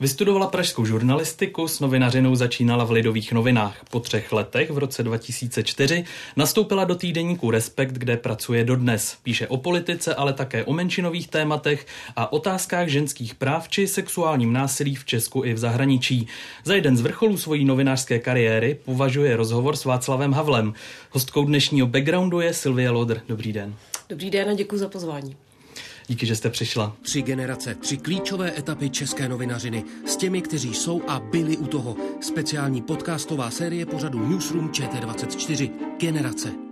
Vystudovala pražskou žurnalistiku, s novinařinou začínala v Lidových novinách. Po třech letech v roce 2004 nastoupila do týdeníku Respekt, kde pracuje dodnes. Píše o politice, ale také o menšinových tématech a otázkách ženských práv či sexuálním násilí v Česku i v zahraničí. Za jeden z vrcholů svojí novinářské kariéry považuje rozhovor s Václavem Havlem. Hostkou dnešního backgroundu je Silvia Lodr. Dobrý den. Dobrý den a děkuji za pozvání. Díky, že jste přišla. Tři generace, tři klíčové etapy české novinařiny s těmi, kteří jsou a byli u toho. Speciální podcastová série pořadu Newsroom ČT24. Generace.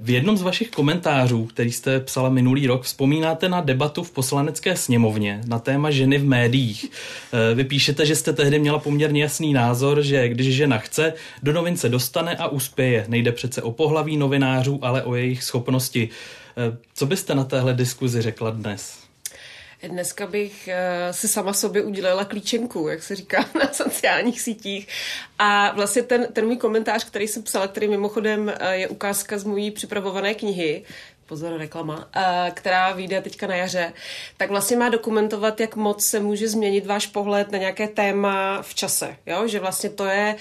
V jednom z vašich komentářů, který jste psala minulý rok, vzpomínáte na debatu v poslanecké sněmovně na téma ženy v médiích. Eh, vy píšete, že jste tehdy měla poměrně jasný názor, že když žena chce, do novin se dostane a uspěje. Nejde přece o pohlaví novinářů, ale o jejich schopnosti. Eh, co byste na téhle diskuzi řekla dnes? Dneska bych eh, si sama sobě udělala klíčenku, jak se říká na sociálních sítích. A vlastně ten, ten můj komentář, který jsem psala, který mimochodem eh, je ukázka z mojí připravované knihy, pozor, reklama, která vyjde teďka na jaře, tak vlastně má dokumentovat, jak moc se může změnit váš pohled na nějaké téma v čase. Jo? Že vlastně to je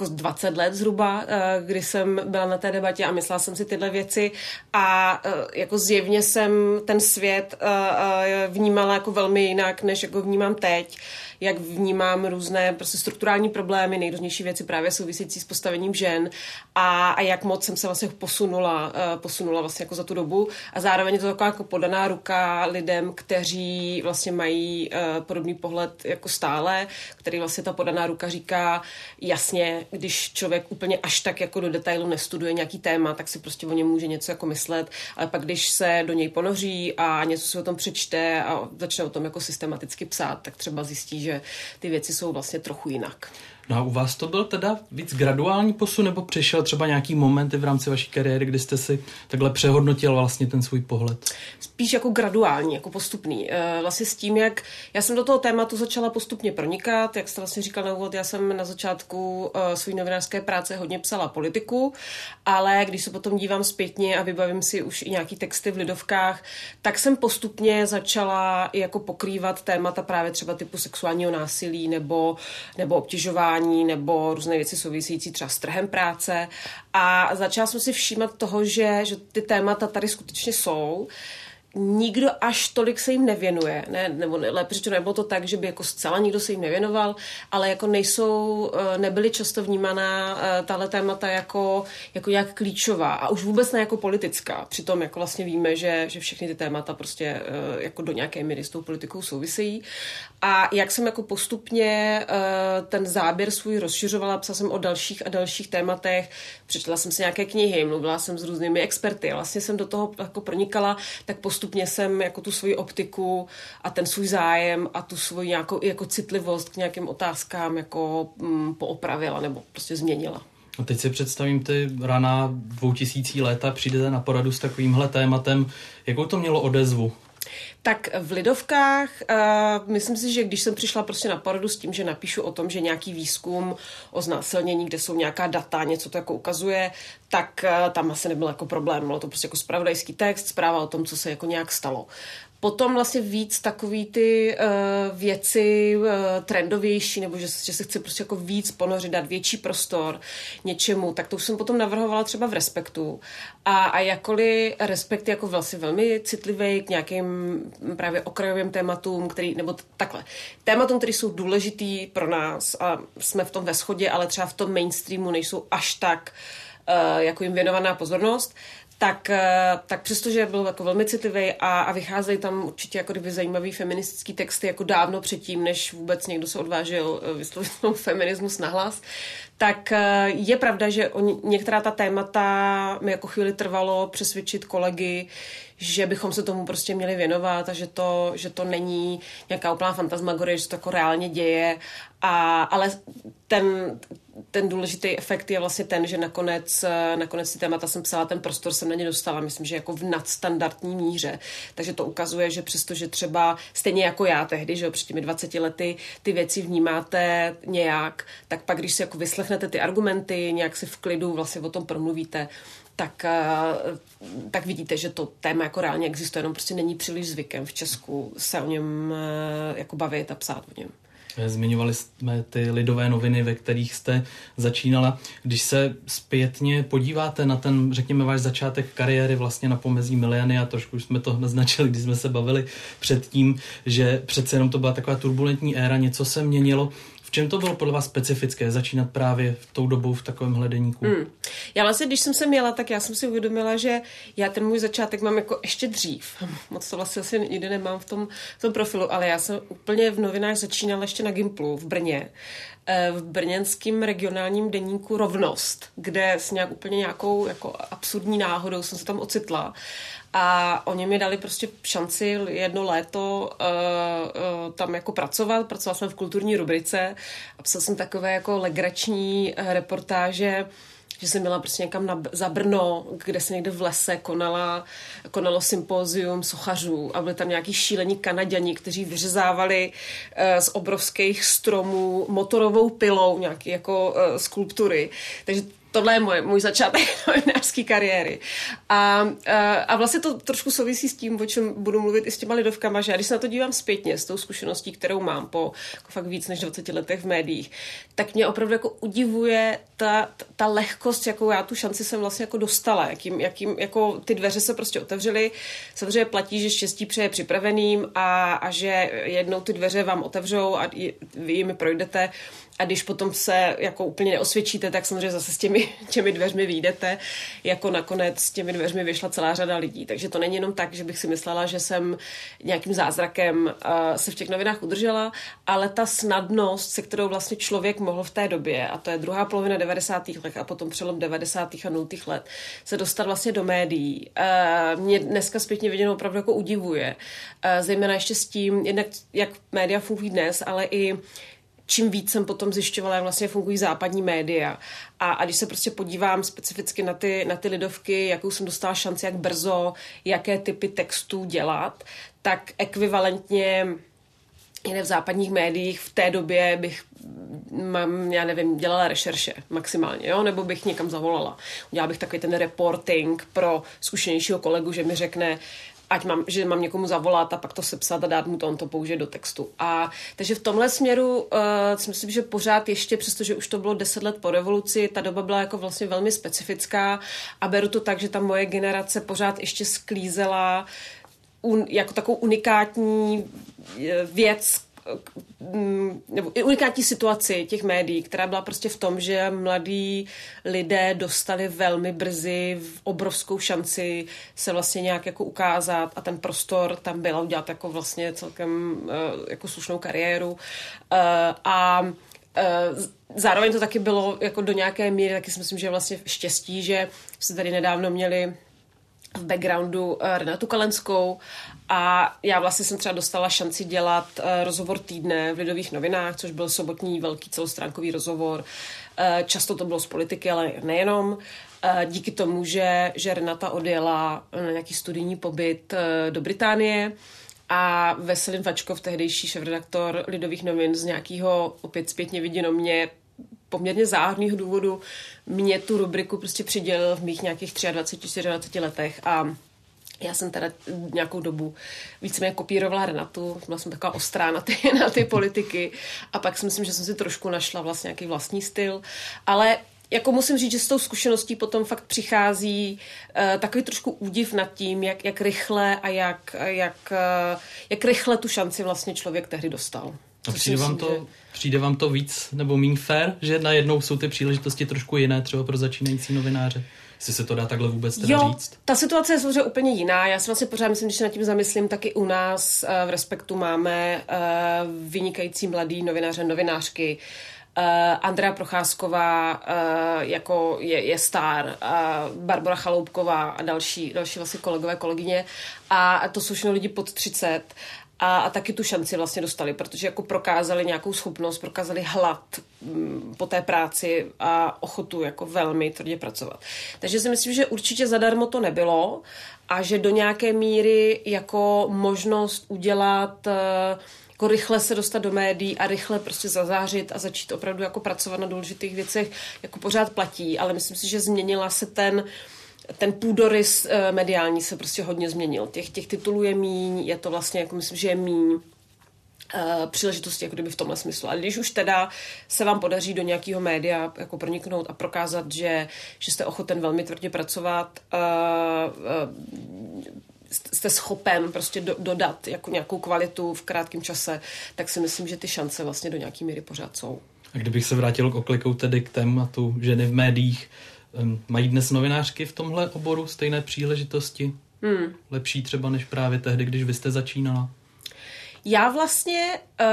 jako 20 let zhruba, eh, kdy jsem byla na té debatě a myslela jsem si tyhle věci. A eh, jako zjevně jsem ten svět eh, vnímala jako velmi jinak, než jako vnímám teď jak vnímám různé prostě strukturální problémy, nejrůznější věci právě související s postavením žen a, a jak moc jsem se vlastně posunula, uh, posunula vlastně jako za tu dobu. A zároveň je to taková jako podaná ruka lidem, kteří vlastně mají uh, podobný pohled jako stále, který vlastně ta podaná ruka říká jasně, když člověk úplně až tak jako do detailu nestuduje nějaký téma, tak si prostě o něm může něco jako myslet, ale pak když se do něj ponoří a něco si o tom přečte a začne o tom jako systematicky psát, tak třeba zjistí, že ty věci jsou vlastně trochu jinak. No a u vás to byl teda víc graduální posun, nebo přišel třeba nějaký momenty v rámci vaší kariéry, kdy jste si takhle přehodnotil vlastně ten svůj pohled? Spíš jako graduální, jako postupný. Eh, vlastně s tím, jak já jsem do toho tématu začala postupně pronikat, jak jste vlastně říkal na úvod, já jsem na začátku eh, své novinářské práce hodně psala politiku, ale když se potom dívám zpětně a vybavím si už i nějaký texty v Lidovkách, tak jsem postupně začala jako pokrývat témata právě třeba typu sexuálního násilí nebo, nebo obtěžování vzdělávání nebo různé věci související třeba s trhem práce. A začala jsem si všímat toho, že, že ty témata tady skutečně jsou nikdo až tolik se jim nevěnuje, ne, nebo lépe řečeno, nebylo to tak, že by jako zcela nikdo se jim nevěnoval, ale jako nejsou, eh, nebyly často vnímaná eh, tahle témata jako, jako nějak klíčová a už vůbec ne jako politická. Přitom jako vlastně víme, že, že všechny ty témata prostě eh, jako do nějaké míry s tou politikou souvisejí. A jak jsem jako postupně ten záběr svůj rozšiřovala, psala jsem o dalších a dalších tématech, přečetla jsem si nějaké knihy, mluvila jsem s různými experty, vlastně jsem do toho jako pronikala, tak postupně postupně jsem jako tu svoji optiku a ten svůj zájem a tu svoji nějakou jako citlivost k nějakým otázkám jako mm, poopravila nebo prostě změnila. A teď si představím ty raná dvoutisící léta, přijdete na poradu s takovýmhle tématem. Jakou to mělo odezvu? Tak v Lidovkách, uh, myslím si, že když jsem přišla prostě na poradu s tím, že napíšu o tom, že nějaký výzkum o znásilnění, kde jsou nějaká data, něco to jako ukazuje, tak uh, tam asi nebyl jako problém. Bylo to prostě jako spravodajský text, zpráva o tom, co se jako nějak stalo. Potom vlastně víc takový ty uh, věci uh, trendovější, nebo že, že se chce prostě jako víc ponořit, dát větší prostor něčemu, tak to už jsem potom navrhovala třeba v Respektu. A, a jakkoliv Respekt je jako vlastně velmi citlivý k nějakým právě okrajovým tématům, který, nebo t- takhle, tématům, které jsou důležitý pro nás a jsme v tom ve shodě, ale třeba v tom mainstreamu nejsou až tak uh, jako jim věnovaná pozornost, tak, eh, tak přestože byl jako velmi citlivý a, a vycházejí tam určitě jako kdyby zajímavý feministický texty jako dávno předtím, než vůbec někdo se odvážil eh, vyslovit feminismus nahlas, tak eh, je pravda, že on, některá ta témata mi jako chvíli trvalo přesvědčit kolegy, že bychom se tomu prostě měli věnovat a že to, že to není nějaká úplná fantasmagorie, že se to jako reálně děje. A, ale ten, ten důležitý efekt je vlastně ten, že nakonec, nakonec ty témata jsem psala, ten prostor jsem na ně dostala, myslím, že jako v nadstandardní míře. Takže to ukazuje, že přestože třeba stejně jako já tehdy, že před těmi 20 lety ty věci vnímáte nějak, tak pak, když si jako vyslechnete ty argumenty, nějak si v klidu vlastně o tom promluvíte, tak, eh, tak vidíte, že to téma jako reálně existuje, jenom prostě není příliš zvykem v Česku se o něm eh, jako bavit a psát o něm. Zmiňovali jsme ty lidové noviny, ve kterých jste začínala. Když se zpětně podíváte na ten, řekněme, váš začátek kariéry vlastně na pomezí miliony a trošku jsme to naznačili, když jsme se bavili předtím, že přece jenom to byla taková turbulentní éra, něco se měnilo. V čem to bylo podle vás specifické začínat právě v tou dobou v takovém hledeníku? Hmm. Já vlastně, když jsem se měla, tak já jsem si uvědomila, že já ten můj začátek mám jako ještě dřív. Moc to vlastně asi nikdy nemám v tom, v tom profilu, ale já jsem úplně v novinách začínala ještě na Gimplu v Brně eh, v brněnském regionálním deníku Rovnost, kde s nějak úplně nějakou jako absurdní náhodou jsem se tam ocitla a oni mi dali prostě šanci jedno léto uh, uh, tam jako pracovat. Pracovala jsem v kulturní rubrice a psala jsem takové jako legrační uh, reportáže že jsem byla prostě někam na, za Brno, kde se někde v lese konala, konalo sympózium sochařů a byli tam nějaký šílení kanaděni, kteří vyřezávali uh, z obrovských stromů motorovou pilou nějaké jako uh, skulptury. Takže tohle je můj, můj začátek novinářské kariéry. A, a, a vlastně to trošku souvisí s tím, o čem budu mluvit i s těma lidovkama, že já když se na to dívám zpětně s tou zkušeností, kterou mám po jako fakt víc než 20 letech v médiích, tak mě opravdu jako udivuje ta, ta lehkost, jakou já tu šanci jsem vlastně jako dostala, jakým, jakým jako ty dveře se prostě otevřely. Samozřejmě platí, že štěstí přeje připraveným a, a že jednou ty dveře vám otevřou a vy jimi projdete a když potom se jako úplně neosvědčíte, tak samozřejmě zase s těmi, těmi dveřmi výjdete. Jako nakonec s těmi dveřmi vyšla celá řada lidí. Takže to není jenom tak, že bych si myslela, že jsem nějakým zázrakem uh, se v těch novinách udržela, ale ta snadnost, se kterou vlastně člověk mohl v té době, a to je druhá polovina 90. let a potom přelom 90. a 0. let, se dostat vlastně do médií. Uh, mě dneska zpětně viděno opravdu jako udivuje. Uh, zejména ještě s tím, jednak jak média fungují dnes, ale i čím víc jsem potom zjišťovala, jak vlastně fungují západní média. A, a když se prostě podívám specificky na ty, na ty lidovky, jakou jsem dostala šanci, jak brzo, jaké typy textů dělat, tak ekvivalentně jiné v západních médiích v té době bych mám, já nevím, dělala rešerše maximálně, jo? nebo bych někam zavolala. Udělala bych takový ten reporting pro zkušenějšího kolegu, že mi řekne, ať mám, že mám někomu zavolat a pak to sepsat a dát mu to, on to použije do textu. A takže v tomhle směru uh, si myslím, že pořád ještě, přestože už to bylo deset let po revoluci, ta doba byla jako vlastně velmi specifická a beru to tak, že ta moje generace pořád ještě sklízela un, jako takovou unikátní eh, věc, nebo i unikátní situaci těch médií, která byla prostě v tom, že mladí lidé dostali velmi brzy v obrovskou šanci se vlastně nějak jako ukázat a ten prostor tam byl udělat jako vlastně celkem eh, jako slušnou kariéru. Eh, a eh, zároveň to taky bylo jako do nějaké míry, taky si myslím, že vlastně štěstí, že jsme tady nedávno měli v backgroundu Renatu Kalenskou a já vlastně jsem třeba dostala šanci dělat uh, rozhovor týdne v Lidových novinách, což byl sobotní velký celostránkový rozhovor. Uh, často to bylo z politiky, ale nejenom. Díky tomu, že, že Renata odjela na nějaký studijní pobyt do Británie, a Veselin Vačkov, tehdejší šéf-redaktor Lidových novin, z nějakého opět zpětně viděno mě poměrně záhadného důvodu mě tu rubriku prostě přidělil v mých nějakých 23, 24 letech a já jsem teda nějakou dobu víceméně kopírovala Renatu, byla jsem taková ostrá na ty, na ty politiky a pak si myslím, že jsem si trošku našla vlastně nějaký vlastní styl, ale jako musím říct, že s tou zkušeností potom fakt přichází uh, takový trošku údiv nad tím, jak, jak rychle a jak, jak, uh, jak rychle tu šanci vlastně člověk tehdy dostal. A přijde vám, to, že... přijde vám to víc nebo méně fair, že najednou jsou ty příležitosti trošku jiné třeba pro začínající novináře? Jestli se to dá takhle vůbec teda jo, říct? ta situace je samozřejmě úplně jiná. Já si vlastně pořád myslím, když se nad tím zamyslím, tak i u nás uh, v Respektu máme uh, vynikající mladý novináře, novinářky, Uh, Andrea Procházková uh, jako je, je star, uh, Barbara Chaloupková a další, další vlastně kolegové, kolegyně. A to jsou všechno lidi pod 30 a, a taky tu šanci vlastně dostali, protože jako prokázali nějakou schopnost, prokázali hlad mm, po té práci a ochotu jako velmi tvrdě pracovat. Takže si myslím, že určitě zadarmo to nebylo a že do nějaké míry jako možnost udělat uh, jako rychle se dostat do médií a rychle prostě zazářit a začít opravdu jako pracovat na důležitých věcech, jako pořád platí, ale myslím si, že změnila se ten ten půdorys uh, mediální se prostě hodně změnil. Těch, těch titulů je míň, je to vlastně, jako myslím, že je míň uh, příležitosti, jako kdyby v tomhle smyslu. Ale když už teda se vám podaří do nějakého média jako proniknout a prokázat, že, že jste ochoten velmi tvrdě pracovat, uh, jste schopen prostě do, dodat jako nějakou kvalitu v krátkém čase, tak si myslím, že ty šance vlastně do nějaké míry pořád jsou. A kdybych se vrátil k oklikou tedy k tématu ženy v médiích, mají dnes novinářky v tomhle oboru stejné příležitosti? Hmm. Lepší třeba než právě tehdy, když vy jste začínala? Já vlastně uh,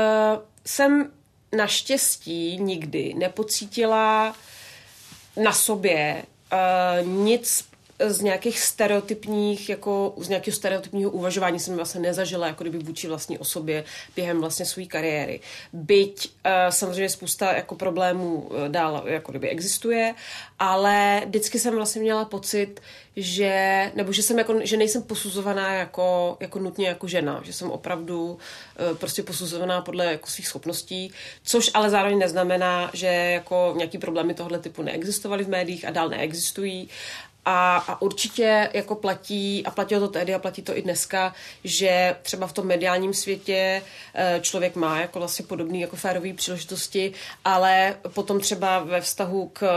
jsem naštěstí nikdy nepocítila na sobě uh, nic z nějakých stereotypních, jako z nějakého stereotypního uvažování jsem vlastně nezažila, jako kdyby vůči vlastní osobě během vlastně své kariéry. Byť uh, samozřejmě spousta jako problémů uh, dál jako kdyby existuje, ale vždycky jsem vlastně měla pocit, že, nebo že jsem jako, že nejsem posuzovaná jako, jako nutně jako žena, že jsem opravdu uh, prostě posuzovaná podle jako svých schopností, což ale zároveň neznamená, že jako nějaký problémy tohle typu neexistovaly v médiích a dál neexistují a, a určitě jako platí, a platilo to tehdy a platí to i dneska, že třeba v tom mediálním světě eh, člověk má jako vlastně podobný jako férový příležitosti, ale potom třeba ve vztahu k,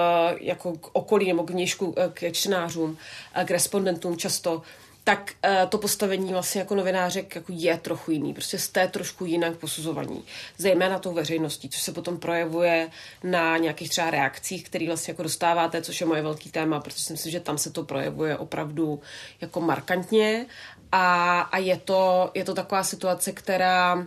jako k okolí nebo k vnějšku, eh, k čtenářům, eh, k respondentům často, tak uh, to postavení vlastně jako novinářek jako je trochu jiný. Prostě jste trošku jinak posuzovaní. Zejména tou veřejností, což se potom projevuje na nějakých třeba reakcích, které vlastně jako dostáváte, což je moje velký téma, protože si myslím, že tam se to projevuje opravdu jako markantně a, a je, to, je to taková situace, která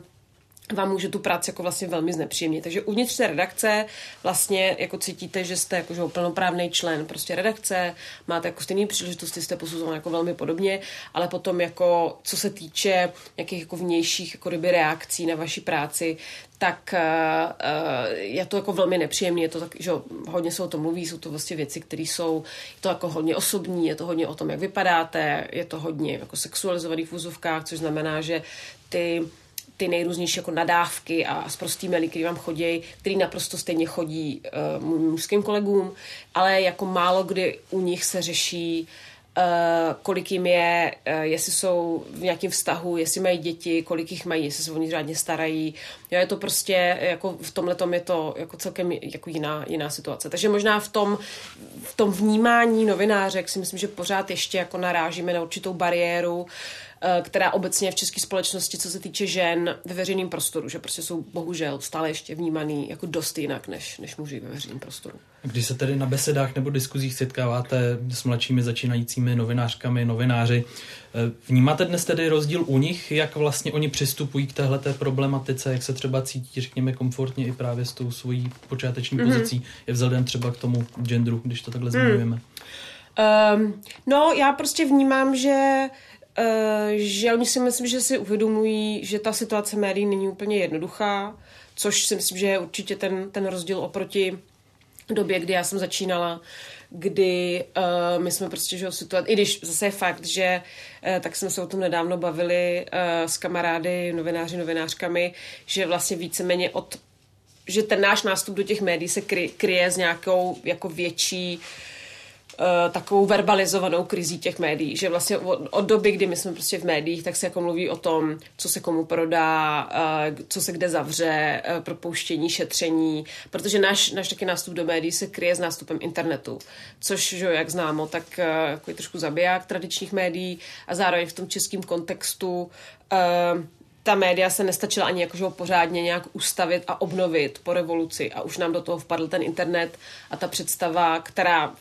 vám může tu práci jako vlastně velmi znepříjemnit. Takže uvnitř té redakce vlastně jako cítíte, že jste jako že plnoprávný člen prostě redakce, máte jako stejné příležitosti, jste posuzovaný jako velmi podobně, ale potom jako co se týče nějakých jako vnějších jako ryby reakcí na vaši práci, tak uh, je to jako velmi nepříjemné, je to tak, že hodně se o tom mluví, jsou to vlastně věci, které jsou je to jako hodně osobní, je to hodně o tom, jak vypadáte, je to hodně jako sexualizovaný v úzovkách, což znamená, že ty ty nejrůznější jako nadávky a zprostý maily, které vám chodí, který naprosto stejně chodí uh, mužským kolegům, ale jako málo kdy u nich se řeší Uh, kolik jim je, uh, jestli jsou v nějakém vztahu, jestli mají děti, kolik jich mají, jestli se o ně řádně starají. Jo, je to prostě, jako v tomhle je to jako celkem jako jiná, jiná situace. Takže možná v tom, v tom vnímání novinářek si myslím, že pořád ještě jako narážíme na určitou bariéru, která obecně v české společnosti, co se týče žen ve veřejném prostoru, že prostě jsou bohužel stále ještě vnímaný jako dost jinak než, než muži ve veřejném prostoru. Když se tedy na besedách nebo diskuzích setkáváte s mladšími začínajícími novinářkami, novináři, eh, vnímáte dnes tedy rozdíl u nich, jak vlastně oni přistupují k téhle problematice, jak se třeba cítí, řekněme, komfortně i právě s tou svojí počáteční mm-hmm. pozicí, je vzhledem třeba k tomu genderu, když to takhle mm. zmiňujeme? Um, no, já prostě vnímám, že Eh, že oni si myslím, že si uvědomují, že ta situace médií není úplně jednoduchá, což si myslím, že je určitě ten, ten rozdíl oproti době, kdy já jsem začínala, kdy uh, my jsme prostě, že situace, i když zase je fakt, že uh, tak jsme se o tom nedávno bavili uh, s kamarády, novináři, novinářkami, že vlastně víceméně od že ten náš nástup do těch médií se kry, kryje s nějakou jako větší uh, takovou verbalizovanou krizí těch médií, že vlastně od, od doby, kdy my jsme prostě v médiích, tak se jako mluví o tom, co se komu prodá, uh, co se kde zavře, uh, propouštění, šetření, protože náš, náš taky nástup do médií se kryje s nástupem internetu, což, že jak známo, tak jako je trošku zabiják tradičních médií a zároveň v tom českém kontextu ta média se nestačila ani jakože pořádně nějak ustavit a obnovit po revoluci a už nám do toho vpadl ten internet a ta představa, která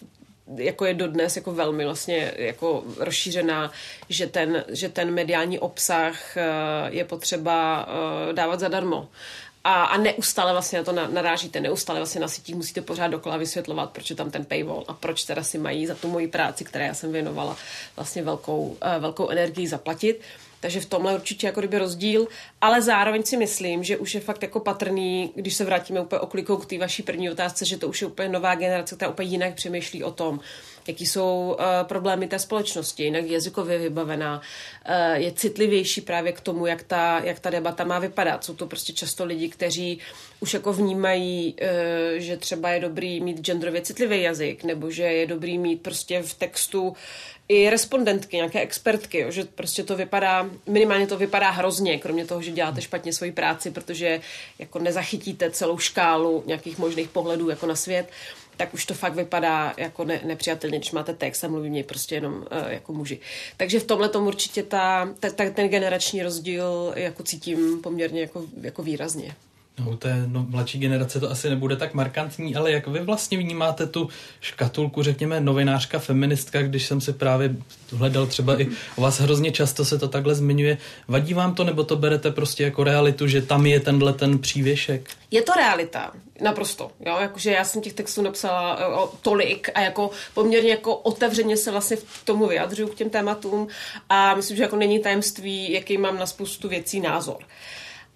jako je dodnes jako velmi vlastně jako rozšířená, že ten, že ten mediální obsah uh, je potřeba uh, dávat zadarmo a, a neustále vlastně na to narážíte, neustále vlastně na sítích musíte pořád dokola vysvětlovat, proč je tam ten paywall a proč teda si mají za tu moji práci, které já jsem věnovala vlastně velkou, uh, velkou energii zaplatit. Takže v tomhle určitě jako kdyby rozdíl, ale zároveň si myslím, že už je fakt jako patrný, když se vrátíme úplně oklikou k té vaší první otázce, že to už je úplně nová generace, která úplně jinak přemýšlí o tom, jaký jsou uh, problémy té společnosti, jinak jazykově vybavená, uh, je citlivější právě k tomu, jak ta, jak ta debata má vypadat. Jsou to prostě často lidi, kteří už jako vnímají, uh, že třeba je dobrý mít genderově citlivý jazyk, nebo že je dobrý mít prostě v textu i respondentky, nějaké expertky, že prostě to vypadá, minimálně to vypadá hrozně, kromě toho, že děláte špatně svoji práci, protože jako nezachytíte celou škálu nějakých možných pohledů jako na svět, tak už to fakt vypadá jako ne, nepřijatelně, když máte text a mluví mě prostě jenom uh, jako muži. Takže v tomhle tomu určitě ta, ta, ta, ten generační rozdíl jako cítím poměrně jako, jako výrazně. No, u té no, mladší generace to asi nebude tak markantní, ale jak vy vlastně vnímáte tu škatulku, řekněme, novinářka, feministka, když jsem si právě hledal třeba i o vás hrozně často se to takhle zmiňuje. Vadí vám to, nebo to berete prostě jako realitu, že tam je tenhle ten přívěšek? Je to realita, naprosto. Jo? Jakože já jsem těch textů napsala e, o, tolik a jako poměrně jako otevřeně se vlastně k tomu vyjadřuju k těm tématům a myslím, že jako není tajemství, jaký mám na spoustu věcí názor.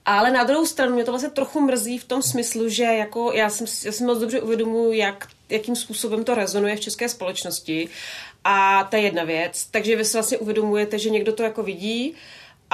Uh, ale na druhou stranu mě to vlastně trochu mrzí v tom smyslu, že jako já jsem, já jsem moc dobře uvědomuji, jak, jakým způsobem to rezonuje v české společnosti. A je jedna věc. Takže vy si vlastně uvědomujete, že někdo to jako vidí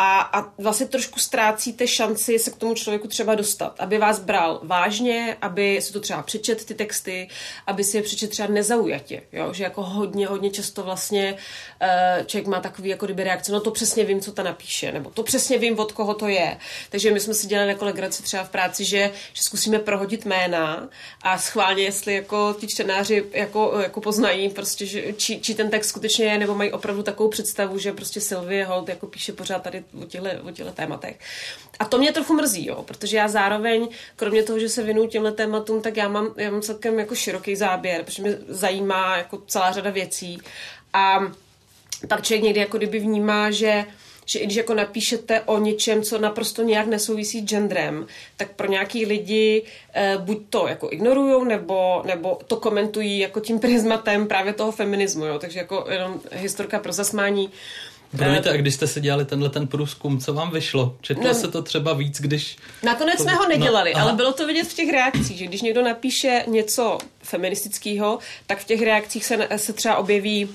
a, a vlastně trošku ztrácíte šanci se k tomu člověku třeba dostat, aby vás bral vážně, aby si to třeba přečet ty texty, aby si je přečet třeba nezaujatě, jo? že jako hodně, hodně často vlastně uh, člověk má takový jako kdyby reakce, no to přesně vím, co ta napíše, nebo to přesně vím, od koho to je. Takže my jsme si dělali jako legraci třeba v práci, že, že zkusíme prohodit jména a schválně, jestli jako ti čtenáři jako, jako poznají prostě, že, či, či ten text skutečně je, nebo mají opravdu takovou představu, že prostě Sylvie Holt jako píše pořád tady o těchto, tématech. A to mě trochu mrzí, jo, protože já zároveň, kromě toho, že se věnuju těmhle tématům, tak já mám, já mám celkem jako široký záběr, protože mě zajímá jako celá řada věcí. A tak člověk někdy jako kdyby vnímá, že že i když jako napíšete o něčem, co naprosto nějak nesouvisí s genderem, tak pro nějaký lidi eh, buď to jako ignorujou, nebo, nebo to komentují jako tím prismatem právě toho feminismu, jo? takže jako jenom historka pro zasmání. Promiňte, a když jste si dělali tenhle ten průzkum, co vám vyšlo? Četlo no, se to třeba víc, když... Nakonec to... jsme ho nedělali, no, ale bylo to vidět v těch reakcích, že když někdo napíše něco feministického, tak v těch reakcích se, se třeba objeví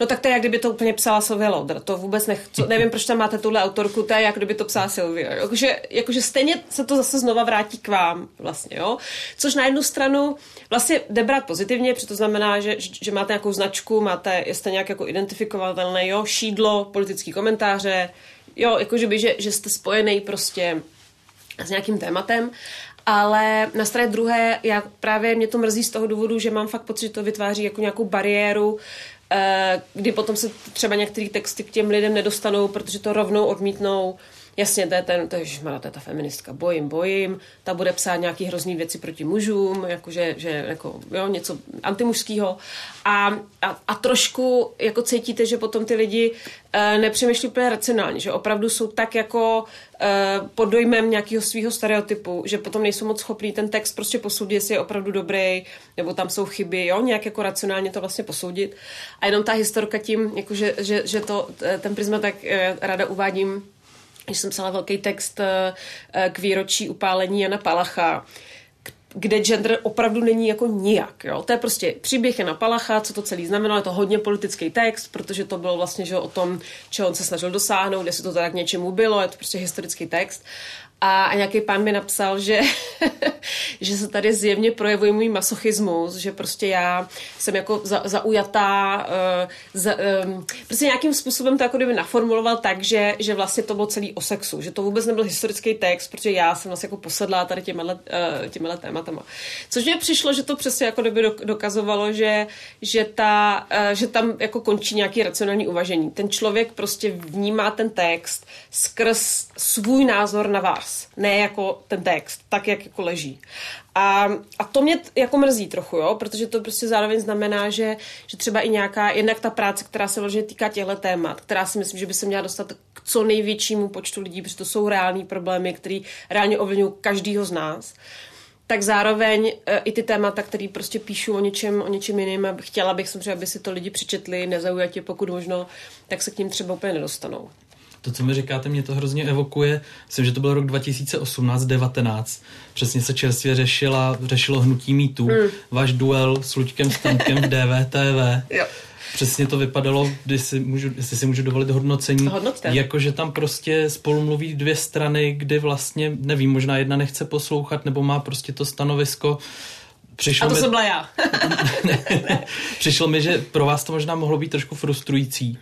No tak to je, jak kdyby to úplně psala Sylvia Lauder. To vůbec nech, co, nevím, proč tam máte tuhle autorku, to je, jak kdyby to psala Sylvia. Jakože, jakože stejně se to zase znova vrátí k vám, vlastně, jo. Což na jednu stranu vlastně jde brát pozitivně, protože to znamená, že, že máte nějakou značku, máte, jste nějak jako identifikovatelné, jo, šídlo, politický komentáře, jo, jakože by, že, že jste spojený prostě s nějakým tématem ale na straně druhé, já právě mě to mrzí z toho důvodu, že mám fakt pocit, že to vytváří jako nějakou bariéru, kdy potom se třeba některé texty k těm lidem nedostanou, protože to rovnou odmítnou. Jasně, to je, ten, to je, to je ta feministka, bojím, bojím, ta bude psát nějaký hrozný věci proti mužům, jakože, že, jako, jo, něco antimužského. A, a, a, trošku jako cítíte, že potom ty lidi e, nepřemýšlí úplně racionálně, že opravdu jsou tak jako e, pod dojmem nějakého svého stereotypu, že potom nejsou moc schopní ten text prostě posoudit, jestli je opravdu dobrý, nebo tam jsou chyby, jo, nějak jako racionálně to vlastně posoudit. A jenom ta historka tím, jako že, že, to, ten prisma tak ráda uvádím, když jsem psala velký text k výročí upálení Jana Palacha, kde gender opravdu není jako nijak. Jo? To je prostě příběh Jana Palacha, co to celý znamenalo, je to hodně politický text, protože to bylo vlastně že o tom, čeho on se snažil dosáhnout, jestli to tak něčemu bylo, je to prostě historický text. A, a nějaký pán mi napsal, že, že se tady zjevně projevuje můj masochismus, že prostě já jsem jako za, zaujatá, uh, za, um, prostě nějakým způsobem to jako kdyby naformuloval tak, že, že vlastně to bylo celý o sexu, že to vůbec nebyl historický text, protože já jsem vlastně jako posedlá tady těmihle, uh, těmihle tématama. Což mě přišlo, že to přesně jako kdyby dokazovalo, že, že, ta, uh, že tam jako končí nějaký racionální uvažení. Ten člověk prostě vnímá ten text skrz svůj názor na vás ne jako ten text, tak, jak jako leží. A, a to mě jako mrzí trochu, jo, protože to prostě zároveň znamená, že, že třeba i nějaká, jednak ta práce, která se vlastně týká těchto témat, která si myslím, že by se měla dostat k co největšímu počtu lidí, protože to jsou reální problémy, které reálně ovlivňují každýho z nás, tak zároveň e, i ty témata, které prostě píšu o něčem, o něčem jiném, chtěla bych samozřejmě, aby si to lidi přečetli nezaujatě, pokud možno, tak se k ním třeba úplně nedostanou. To, co mi říkáte, mě to hrozně evokuje. Myslím, že to byl rok 2018-19. Přesně se čerstvě řešila, řešilo hnutí mýtů. Hmm. Váš duel s Luďkem Stankem v DVTV. jo. Přesně to vypadalo, když si můžu, jestli si můžu dovolit hodnocení, Hodnoťte. jako že tam prostě spolu mluví dvě strany, kdy vlastně, nevím, možná jedna nechce poslouchat, nebo má prostě to stanovisko. Přišlo A to mi, jsem byla já. přišlo mi, že pro vás to možná mohlo být trošku frustrující.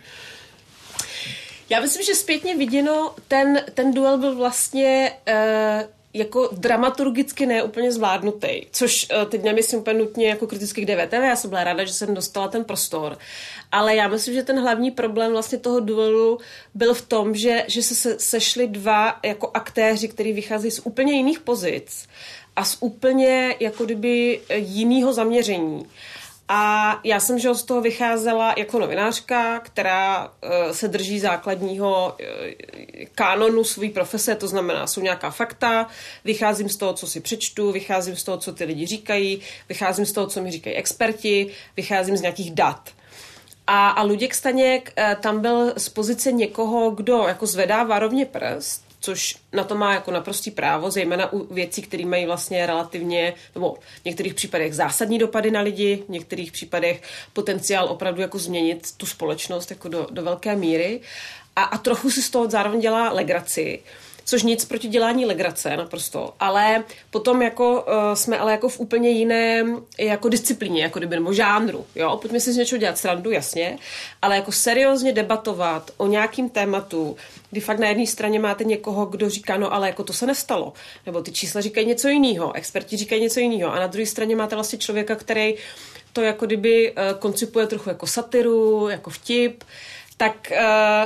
Já myslím, že zpětně viděno, ten, ten duel byl vlastně uh, jako dramaturgicky neúplně zvládnutý, což uh, teď nemyslím úplně nutně jako kriticky k DVTV, já jsem byla ráda, že jsem dostala ten prostor, ale já myslím, že ten hlavní problém vlastně toho duelu byl v tom, že, že se sešli dva jako aktéři, kteří vychází z úplně jiných pozic a z úplně jako kdyby jiného zaměření. A já jsem že z toho vycházela jako novinářka, která uh, se drží základního uh, kánonu své profese, to znamená, jsou nějaká fakta, vycházím z toho, co si přečtu, vycházím z toho, co ty lidi říkají, vycházím z toho, co mi říkají experti, vycházím z nějakých dat. A, a Luděk Staněk uh, tam byl z pozice někoho, kdo jako zvedá varovně prst, což na to má jako naprostý právo, zejména u věcí, které mají vlastně relativně, nebo v některých případech zásadní dopady na lidi, v některých případech potenciál opravdu jako změnit tu společnost jako do, do velké míry. A, a trochu si z toho zároveň dělá legraci což nic proti dělání legrace naprosto, ale potom jako uh, jsme ale jako v úplně jiném jako disciplíně, jako kdyby, nebo žánru, jo, pojďme si z něčeho dělat srandu, jasně, ale jako seriózně debatovat o nějakým tématu, kdy fakt na jedné straně máte někoho, kdo říká, no ale jako to se nestalo, nebo ty čísla říkají něco jiného, experti říkají něco jiného. A na druhé straně máte vlastně člověka, který to jako kdyby uh, koncipuje trochu jako satiru, jako vtip, tak uh,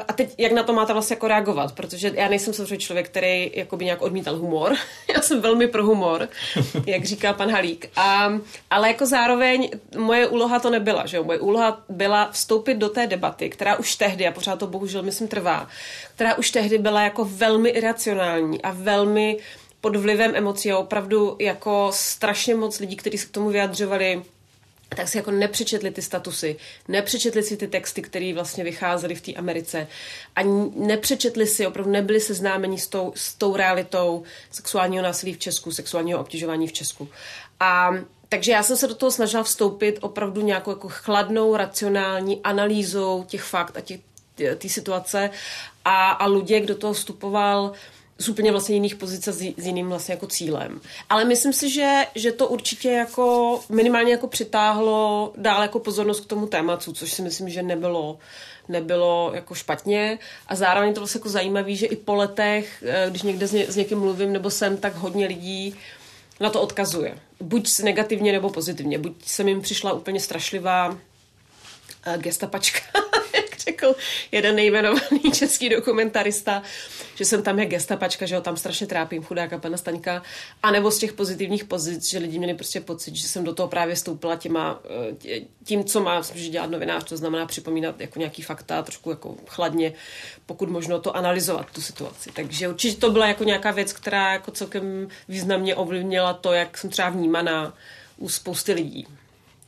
a teď jak na to máte vlastně jako reagovat, protože já nejsem samozřejmě člověk, který jako by nějak odmítal humor. já jsem velmi pro humor, jak říká pan Halík. A, ale jako zároveň moje úloha to nebyla, že jo? Moje úloha byla vstoupit do té debaty, která už tehdy, a pořád to bohužel myslím trvá, která už tehdy byla jako velmi iracionální a velmi pod vlivem emocí a opravdu jako strašně moc lidí, kteří se k tomu vyjadřovali, tak si jako nepřečetli ty statusy, nepřečetli si ty texty, které vlastně vycházely v té Americe a nepřečetli si, opravdu nebyli seznámeni s tou, s tou realitou sexuálního násilí v Česku, sexuálního obtěžování v Česku. A takže já jsem se do toho snažila vstoupit opravdu nějakou jako chladnou, racionální analýzou těch fakt a těch, té situace a, a Luděk do toho vstupoval z úplně vlastně jiných pozic a s, jiným vlastně jako cílem. Ale myslím si, že, že to určitě jako minimálně jako přitáhlo dál jako pozornost k tomu tématu, což si myslím, že nebylo nebylo jako špatně a zároveň to vlastně jako zajímavé, že i po letech, eh, když někde s, ně, s někým mluvím nebo jsem, tak hodně lidí na to odkazuje. Buď negativně nebo pozitivně. Buď jsem jim přišla úplně strašlivá eh, gestapačka, řekl jeden nejmenovaný český dokumentarista, že jsem tam je gestapačka, že ho tam strašně trápím, chudáka pana Staňka, a nebo z těch pozitivních pozic, že lidi měli prostě pocit, že jsem do toho právě stoupila těma, tím, co má že dělat novinář, to znamená připomínat jako nějaký fakta, trošku jako chladně, pokud možno to analyzovat, tu situaci. Takže určitě to byla jako nějaká věc, která jako celkem významně ovlivnila to, jak jsem třeba vnímaná u spousty lidí.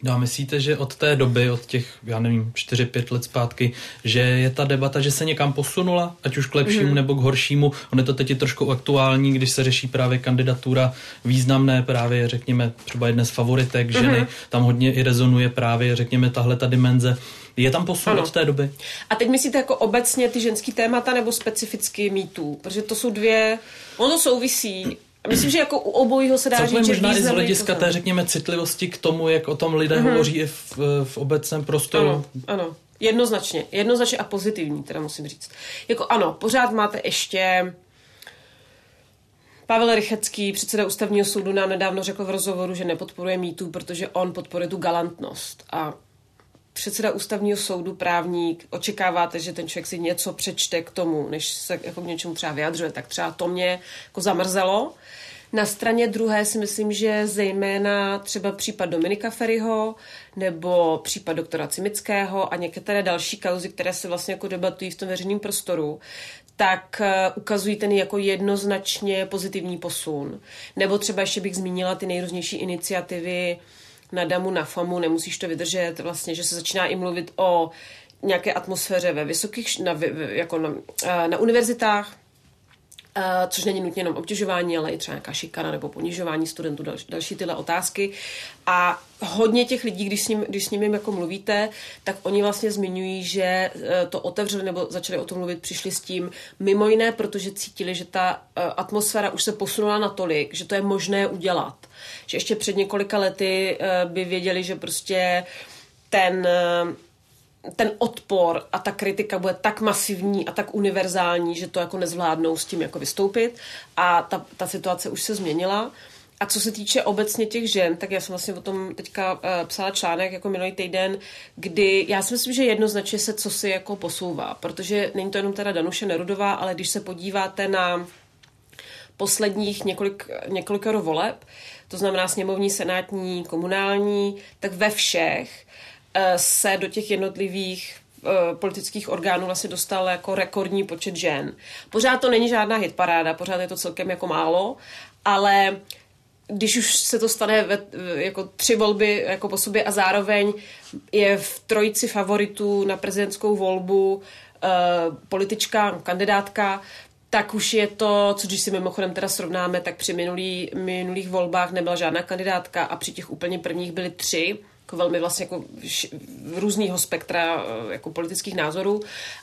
No a myslíte, že od té doby, od těch, já nevím, 4-5 let zpátky, že je ta debata, že se někam posunula, ať už k lepšímu mm. nebo k horšímu? On je to teď trošku aktuální, když se řeší právě kandidatura významné, právě řekněme třeba jedné z favoritek ženy, mm. tam hodně i rezonuje právě, řekněme, tahle ta dimenze. Je tam posun ano. od té doby? A teď myslíte jako obecně ty ženský témata nebo specificky mýtů? Protože to jsou dvě, ono souvisí Myslím, že jako u obojího se dá říct, že možná i z hlediska té, řekněme, citlivosti k tomu, jak o tom lidé mm-hmm. hovoří i v, v obecném prostoru. Ano, ano. Jednoznačně. Jednoznačně a pozitivní, teda musím říct. Jako ano, pořád máte ještě... Pavel Rychecký, předseda ústavního soudu, nám nedávno řekl v rozhovoru, že nepodporuje mýtu, protože on podporuje tu galantnost. A předseda ústavního soudu, právník, očekáváte, že ten člověk si něco přečte k tomu, než se jako k něčemu třeba vyjadřuje, tak třeba to mě jako zamrzelo, Na straně druhé si myslím, že zejména třeba případ Dominika Ferryho nebo případ doktora Cimického a některé další kauzy, které se vlastně jako debatují v tom veřejném prostoru, tak eh, ukazují ten jako jednoznačně pozitivní posun. Nebo třeba ještě bych zmínila ty nejrůznější iniciativy na Damu, na FAMu, nemusíš to vydržet, vlastně, že se začíná i mluvit o nějaké atmosféře ve vysokých, na, jako na, eh, na univerzitách, což není nutně jenom obtěžování, ale i třeba nějaká šikana nebo ponižování studentů, další, další tyhle otázky. A hodně těch lidí, když s, ním, když s nimi jako mluvíte, tak oni vlastně zmiňují, že uh, to otevřeli nebo začali o tom mluvit, přišli s tím mimo jiné, protože cítili, že ta uh, atmosféra už se posunula natolik, že to je možné udělat. Že ještě před několika lety by věděli, že prostě ten ten odpor a ta kritika bude tak masivní a tak univerzální, že to jako nezvládnou s tím jako vystoupit a ta, ta situace už se změnila. A co se týče obecně těch žen, tak já jsem vlastně o tom teďka uh, psala článek jako minulý týden, kdy já si myslím, že jednoznačně se co si jako posouvá, protože není to jenom teda Danuše Nerudová, ale když se podíváte na posledních několik, několikero voleb, to znamená sněmovní, senátní, komunální, tak ve všech se do těch jednotlivých eh, politických orgánů vlastně dostal jako rekordní počet žen. Pořád to není žádná hitparáda, pořád je to celkem jako málo, ale když už se to stane ve, jako tři volby jako po sobě a zároveň je v trojici favoritů na prezidentskou volbu uh, politička, kandidátka, tak už je to, co když si mimochodem teda srovnáme, tak při minulý, minulých volbách nebyla žádná kandidátka a při těch úplně prvních byly tři jako velmi vlastně jako různýho spektra eh, jako politických názorů,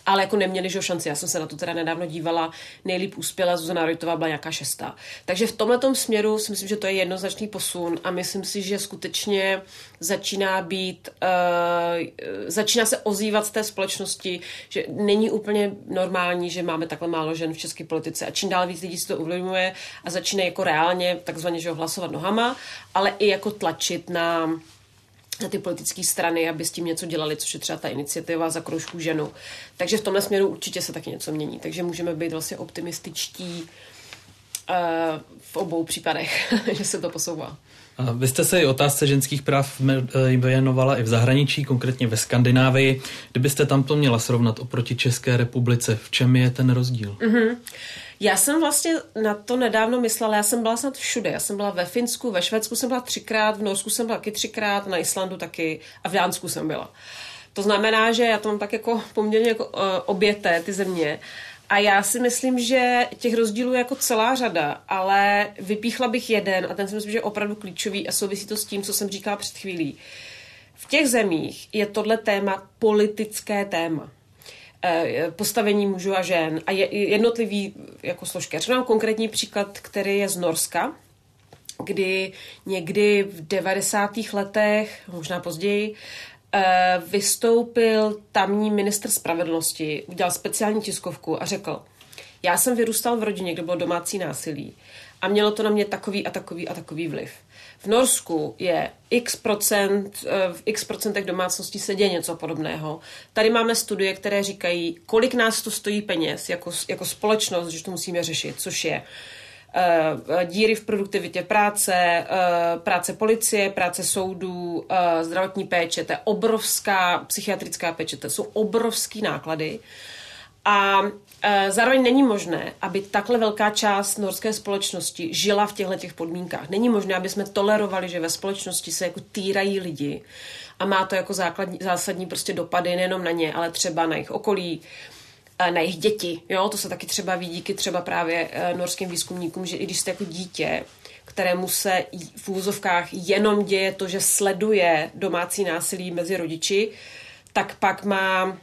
ale jako neměli že šanci. Já jsem se na to teda nedávno dívala, nejlíp uspěla Zuzana Rojtová byla nějaká šestá. Takže v tomhle směru si myslím, že to je jednoznačný posun a myslím si, že skutečně začíná být, uh, začíná se ozývat z té společnosti, že není úplně normální, že máme takhle málo žen v české politice a čím dál víc lidí si to uvědomuje a začíná jako reálně takzvaně že hlasovat nohama, ale i jako tlačit na ty politické strany, aby s tím něco dělali, což je třeba ta iniciativa za kroužku ženu. Takže v tomhle směru určitě se taky něco mění. Takže můžeme být vlastně optimističtí uh, v obou případech, že se to posouvá. A vy jste se i otázce ženských práv eh, věnovala i v zahraničí, konkrétně ve Skandinávii. Kdybyste tam to měla srovnat oproti České republice, v čem je ten rozdíl? Mm-hmm. Já jsem vlastně na to nedávno myslela, já jsem byla snad všude. Já jsem byla ve Finsku, ve Švédsku jsem byla třikrát, v Norsku jsem byla taky třikrát, na Islandu taky a v Dánsku jsem byla. To znamená, že já to mám tak jako poměrně jako, uh, oběté, ty země. A já si myslím, že těch rozdílů je jako celá řada, ale vypíchla bych jeden a ten si myslím, že je opravdu klíčový a souvisí to s tím, co jsem říkala před chvílí. V těch zemích je tohle téma politické téma. Eh, postavení mužů a žen a jednotlivý jako složky. Já konkrétní příklad, který je z Norska, kdy někdy v 90. letech, možná později, eh, vystoupil tamní ministr spravedlnosti, udělal speciální tiskovku a řekl, já jsem vyrůstal v rodině, kde bylo domácí násilí a mělo to na mě takový a takový a takový vliv. V Norsku je x procent, eh, v x procentech domácností se děje něco podobného. Tady máme studie, které říkají, kolik nás to stojí peněz jako, jako společnost, že to musíme řešit, což je uh, díry v produktivitě práce, uh, práce policie, práce soudů, zdravotní péče, to je obrovská psychiatrická péče, to jsou obrovský náklady. A Eh, zároveň není možné, aby takhle velká část norské společnosti žila v těchto těch podmínkách. Není možné, aby jsme tolerovali, že ve společnosti se jako týrají lidi a má to jako základní, zásadní prostě dopady nejenom na ně, ale třeba na jejich okolí, eh, na jejich děti. Jo? To se taky třeba ví díky třeba právě eh, norským výzkumníkům, že i když jste jako dítě, kterému se v úzovkách jenom děje to, že sleduje domácí násilí mezi rodiči, tak pak má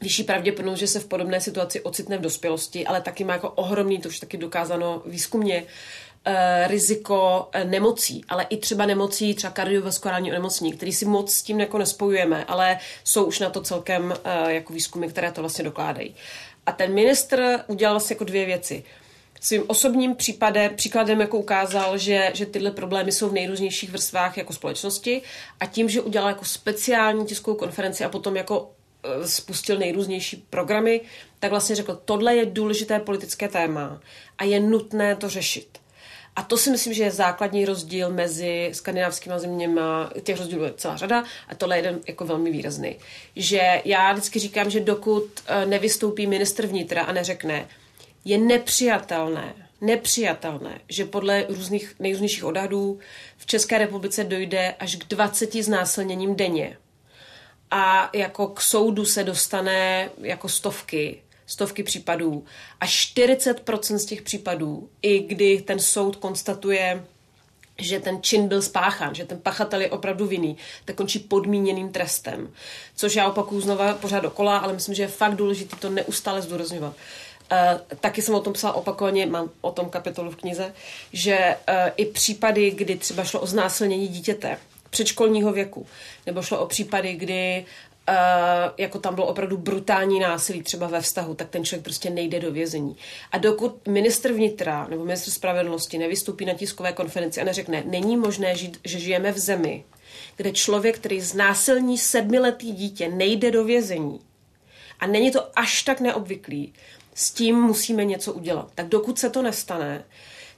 vyšší pravděpodobnost, že se v podobné situaci ocitne v dospělosti, ale taky má jako ohromný, to už taky dokázano výzkumně, eh, riziko eh, nemocí, ale i třeba nemocí, třeba kardiovaskulární onemocnění, který si moc s tím jako nespojujeme, ale jsou už na to celkem eh, jako výzkumy, které to vlastně dokládají. A ten ministr udělal vlastně jako dvě věci. Svým osobním případem, příkladem jako ukázal, že, že tyhle problémy jsou v nejrůznějších vrstvách jako společnosti a tím, že udělal jako speciální tiskovou konferenci a potom jako spustil nejrůznější programy, tak vlastně řekl, tohle je důležité politické téma a je nutné to řešit. A to si myslím, že je základní rozdíl mezi skandinávskými zeměmi. Těch rozdílů je celá řada a tohle je jeden jako velmi výrazný. Že já vždycky říkám, že dokud eh, nevystoupí ministr vnitra a neřekne, je nepřijatelné, nepřijatelné, že podle různých nejrůznějších odhadů v České republice dojde až k 20 znásilněním denně. A jako k soudu se dostane jako stovky, stovky případů. A 40% z těch případů, i kdy ten soud konstatuje, že ten čin byl spáchán, že ten pachatel je opravdu vinný, tak končí podmíněným trestem. Což já opakuju znova pořád dokola, ale myslím, že je fakt důležité to neustále zdůrazňovat. Uh, taky jsem o tom psala opakovaně, mám o tom kapitolu v knize, že uh, i případy, kdy třeba šlo o znásilnění dítěte předškolního věku, nebo šlo o případy, kdy uh, jako tam bylo opravdu brutální násilí třeba ve vztahu, tak ten člověk prostě nejde do vězení. A dokud ministr vnitra nebo ministr spravedlnosti nevystoupí na tiskové konferenci a neřekne, není možné, žít, že žijeme v zemi, kde člověk, který znásilní sedmiletý dítě, nejde do vězení. A není to až tak neobvyklý, s tím musíme něco udělat. Tak dokud se to nestane,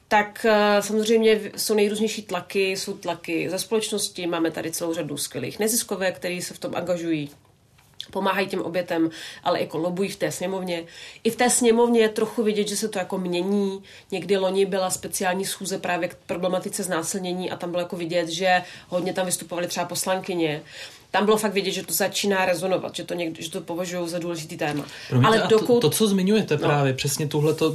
tak eh, samozřejmě jsou nejrůznější tlaky, jsou tlaky ze společnosti, máme tady celou řadu skvělých neziskové, které se v tom angažují, pomáhají těm obětem, ale jako lobují v té sněmovně. I v té sněmovně je trochu vidět, že se to jako mění. Někdy loni byla speciální schůze právě k problematice znásilnění a tam bylo jako vidět, že hodně tam vystupovaly třeba poslankyně tam bylo fakt vidět, že to začíná rezonovat, že to, někdo, že to považují za důležitý téma. Promiňte, Ale dokud... to, to, co zmiňujete no. právě, přesně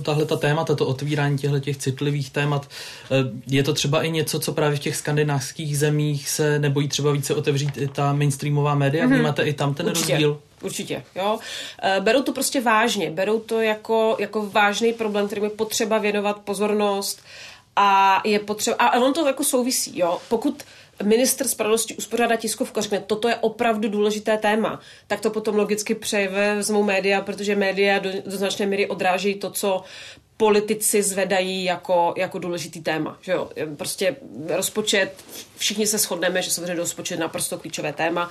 tahle ta témata, to otvírání těchto těch citlivých témat, eh, je to třeba i něco, co právě v těch skandinávských zemích se nebojí třeba více otevřít i ta mainstreamová média? Mm-hmm. Vnímáte i tam ten Určitě. rozdíl? Určitě, jo. Eh, berou to prostě vážně, berou to jako, jako vážný problém, který je potřeba věnovat pozornost a je potřeba, a on to jako souvisí, jo. Pokud minister spravedlnosti uspořádá tiskovku a řekne, toto je opravdu důležité téma, tak to potom logicky převezmou média, protože média do, do značné míry odrážejí to, co politici zvedají jako, jako důležitý téma. Že jo? Prostě rozpočet, všichni se shodneme, že samozřejmě rozpočet je naprosto klíčové téma,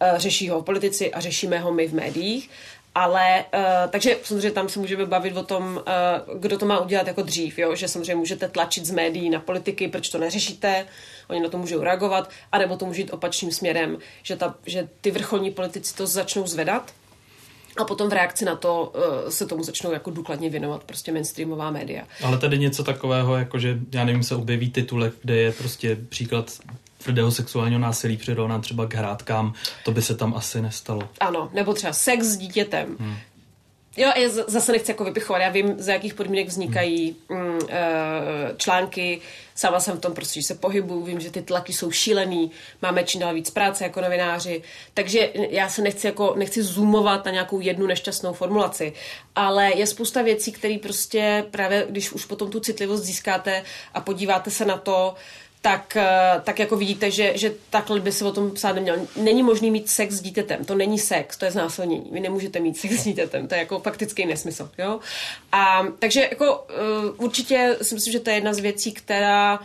eh, řeší ho politici a řešíme ho my v médiích. Ale, uh, takže samozřejmě tam se můžeme bavit o tom, uh, kdo to má udělat jako dřív, jo? že samozřejmě můžete tlačit z médií na politiky, proč to neřešíte, oni na to můžou reagovat, anebo to může jít opačným směrem, že, ta, že ty vrcholní politici to začnou zvedat a potom v reakci na to uh, se tomu začnou jako důkladně věnovat prostě mainstreamová média. Ale tady něco takového, jako že já nevím, se objeví titulek, kde je prostě příklad tvrdého sexuálního násilí přirovnán třeba k hrádkám, to by se tam asi nestalo. Ano, nebo třeba sex s dítětem. Hmm. Jo, já zase nechci jako vypichovat, já vím, za jakých podmínek vznikají hmm. mm, uh, články, sama jsem v tom prostě, že se pohybuju, vím, že ty tlaky jsou šílený, máme čím dál víc práce jako novináři, takže já se nechci jako, nechci zoomovat na nějakou jednu nešťastnou formulaci, ale je spousta věcí, které prostě právě, když už potom tu citlivost získáte a podíváte se na to, tak, eh, tak jako vidíte, že, že takhle by se o tom psát neměl. Není možný mít sex s dítětem, to není sex, to je znásilnění. Vy nemůžete mít sex s dítětem, to je jako faktický nesmysl. Jo? A, takže jako uh, určitě si myslím, že to je jedna z věcí, která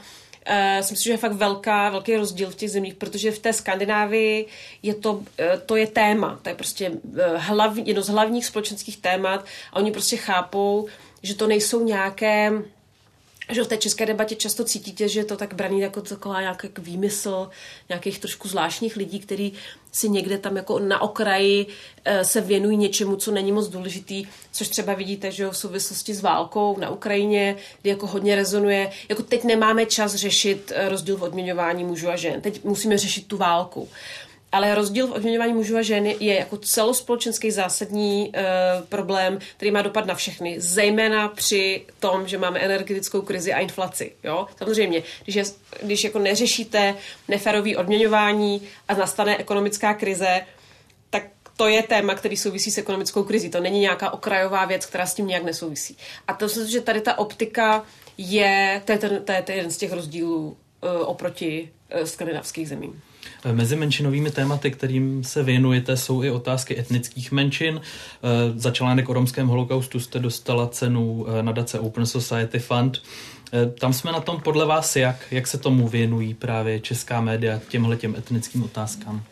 Uh, si myslím, že je fakt velká, velký rozdíl v těch zemích, protože v té Skandinávii je to, to je téma, to je prostě uh, hlav, jedno z hlavních společenských témat a oni prostě chápou, že to nejsou nějaké že v té české debatě často cítíte, že je to tak braný jako taková nějaký výmysl nějakých trošku zvláštních lidí, kteří si někde tam jako na okraji e, se věnují něčemu, co není moc důležitý, což třeba vidíte, že v souvislosti s válkou na Ukrajině, kdy jako hodně rezonuje, jako teď nemáme čas řešit eh, rozdíl v odměňování mužů a žen, teď musíme řešit tu válku ale rozdíl v odměňování mužů a žen je jako celospolečenský zásadní uh, problém, který má dopad na všechny, zejména při tom, že máme energetickou krizi a inflaci. Jo? Samozřejmě, když, je, když jako neřešíte neferový odměňování a nastane ekonomická krize, tak to je téma, který souvisí s ekonomickou krizí. To není nějaká okrajová věc, která s tím nějak nesouvisí. A to myslím, že tady ta optika je, to je, ten, to je, to je jeden z těch rozdílů uh, oproti uh, skandinávských zemím. Mezi menšinovými tématy, kterým se věnujete, jsou i otázky etnických menšin. Eh, za článek o romském holokaustu jste dostala cenu eh, nadace Open Society Fund. Eh, tam jsme na tom podle vás jak? Jak se tomu věnují právě česká média těmhle těm etnickým otázkám?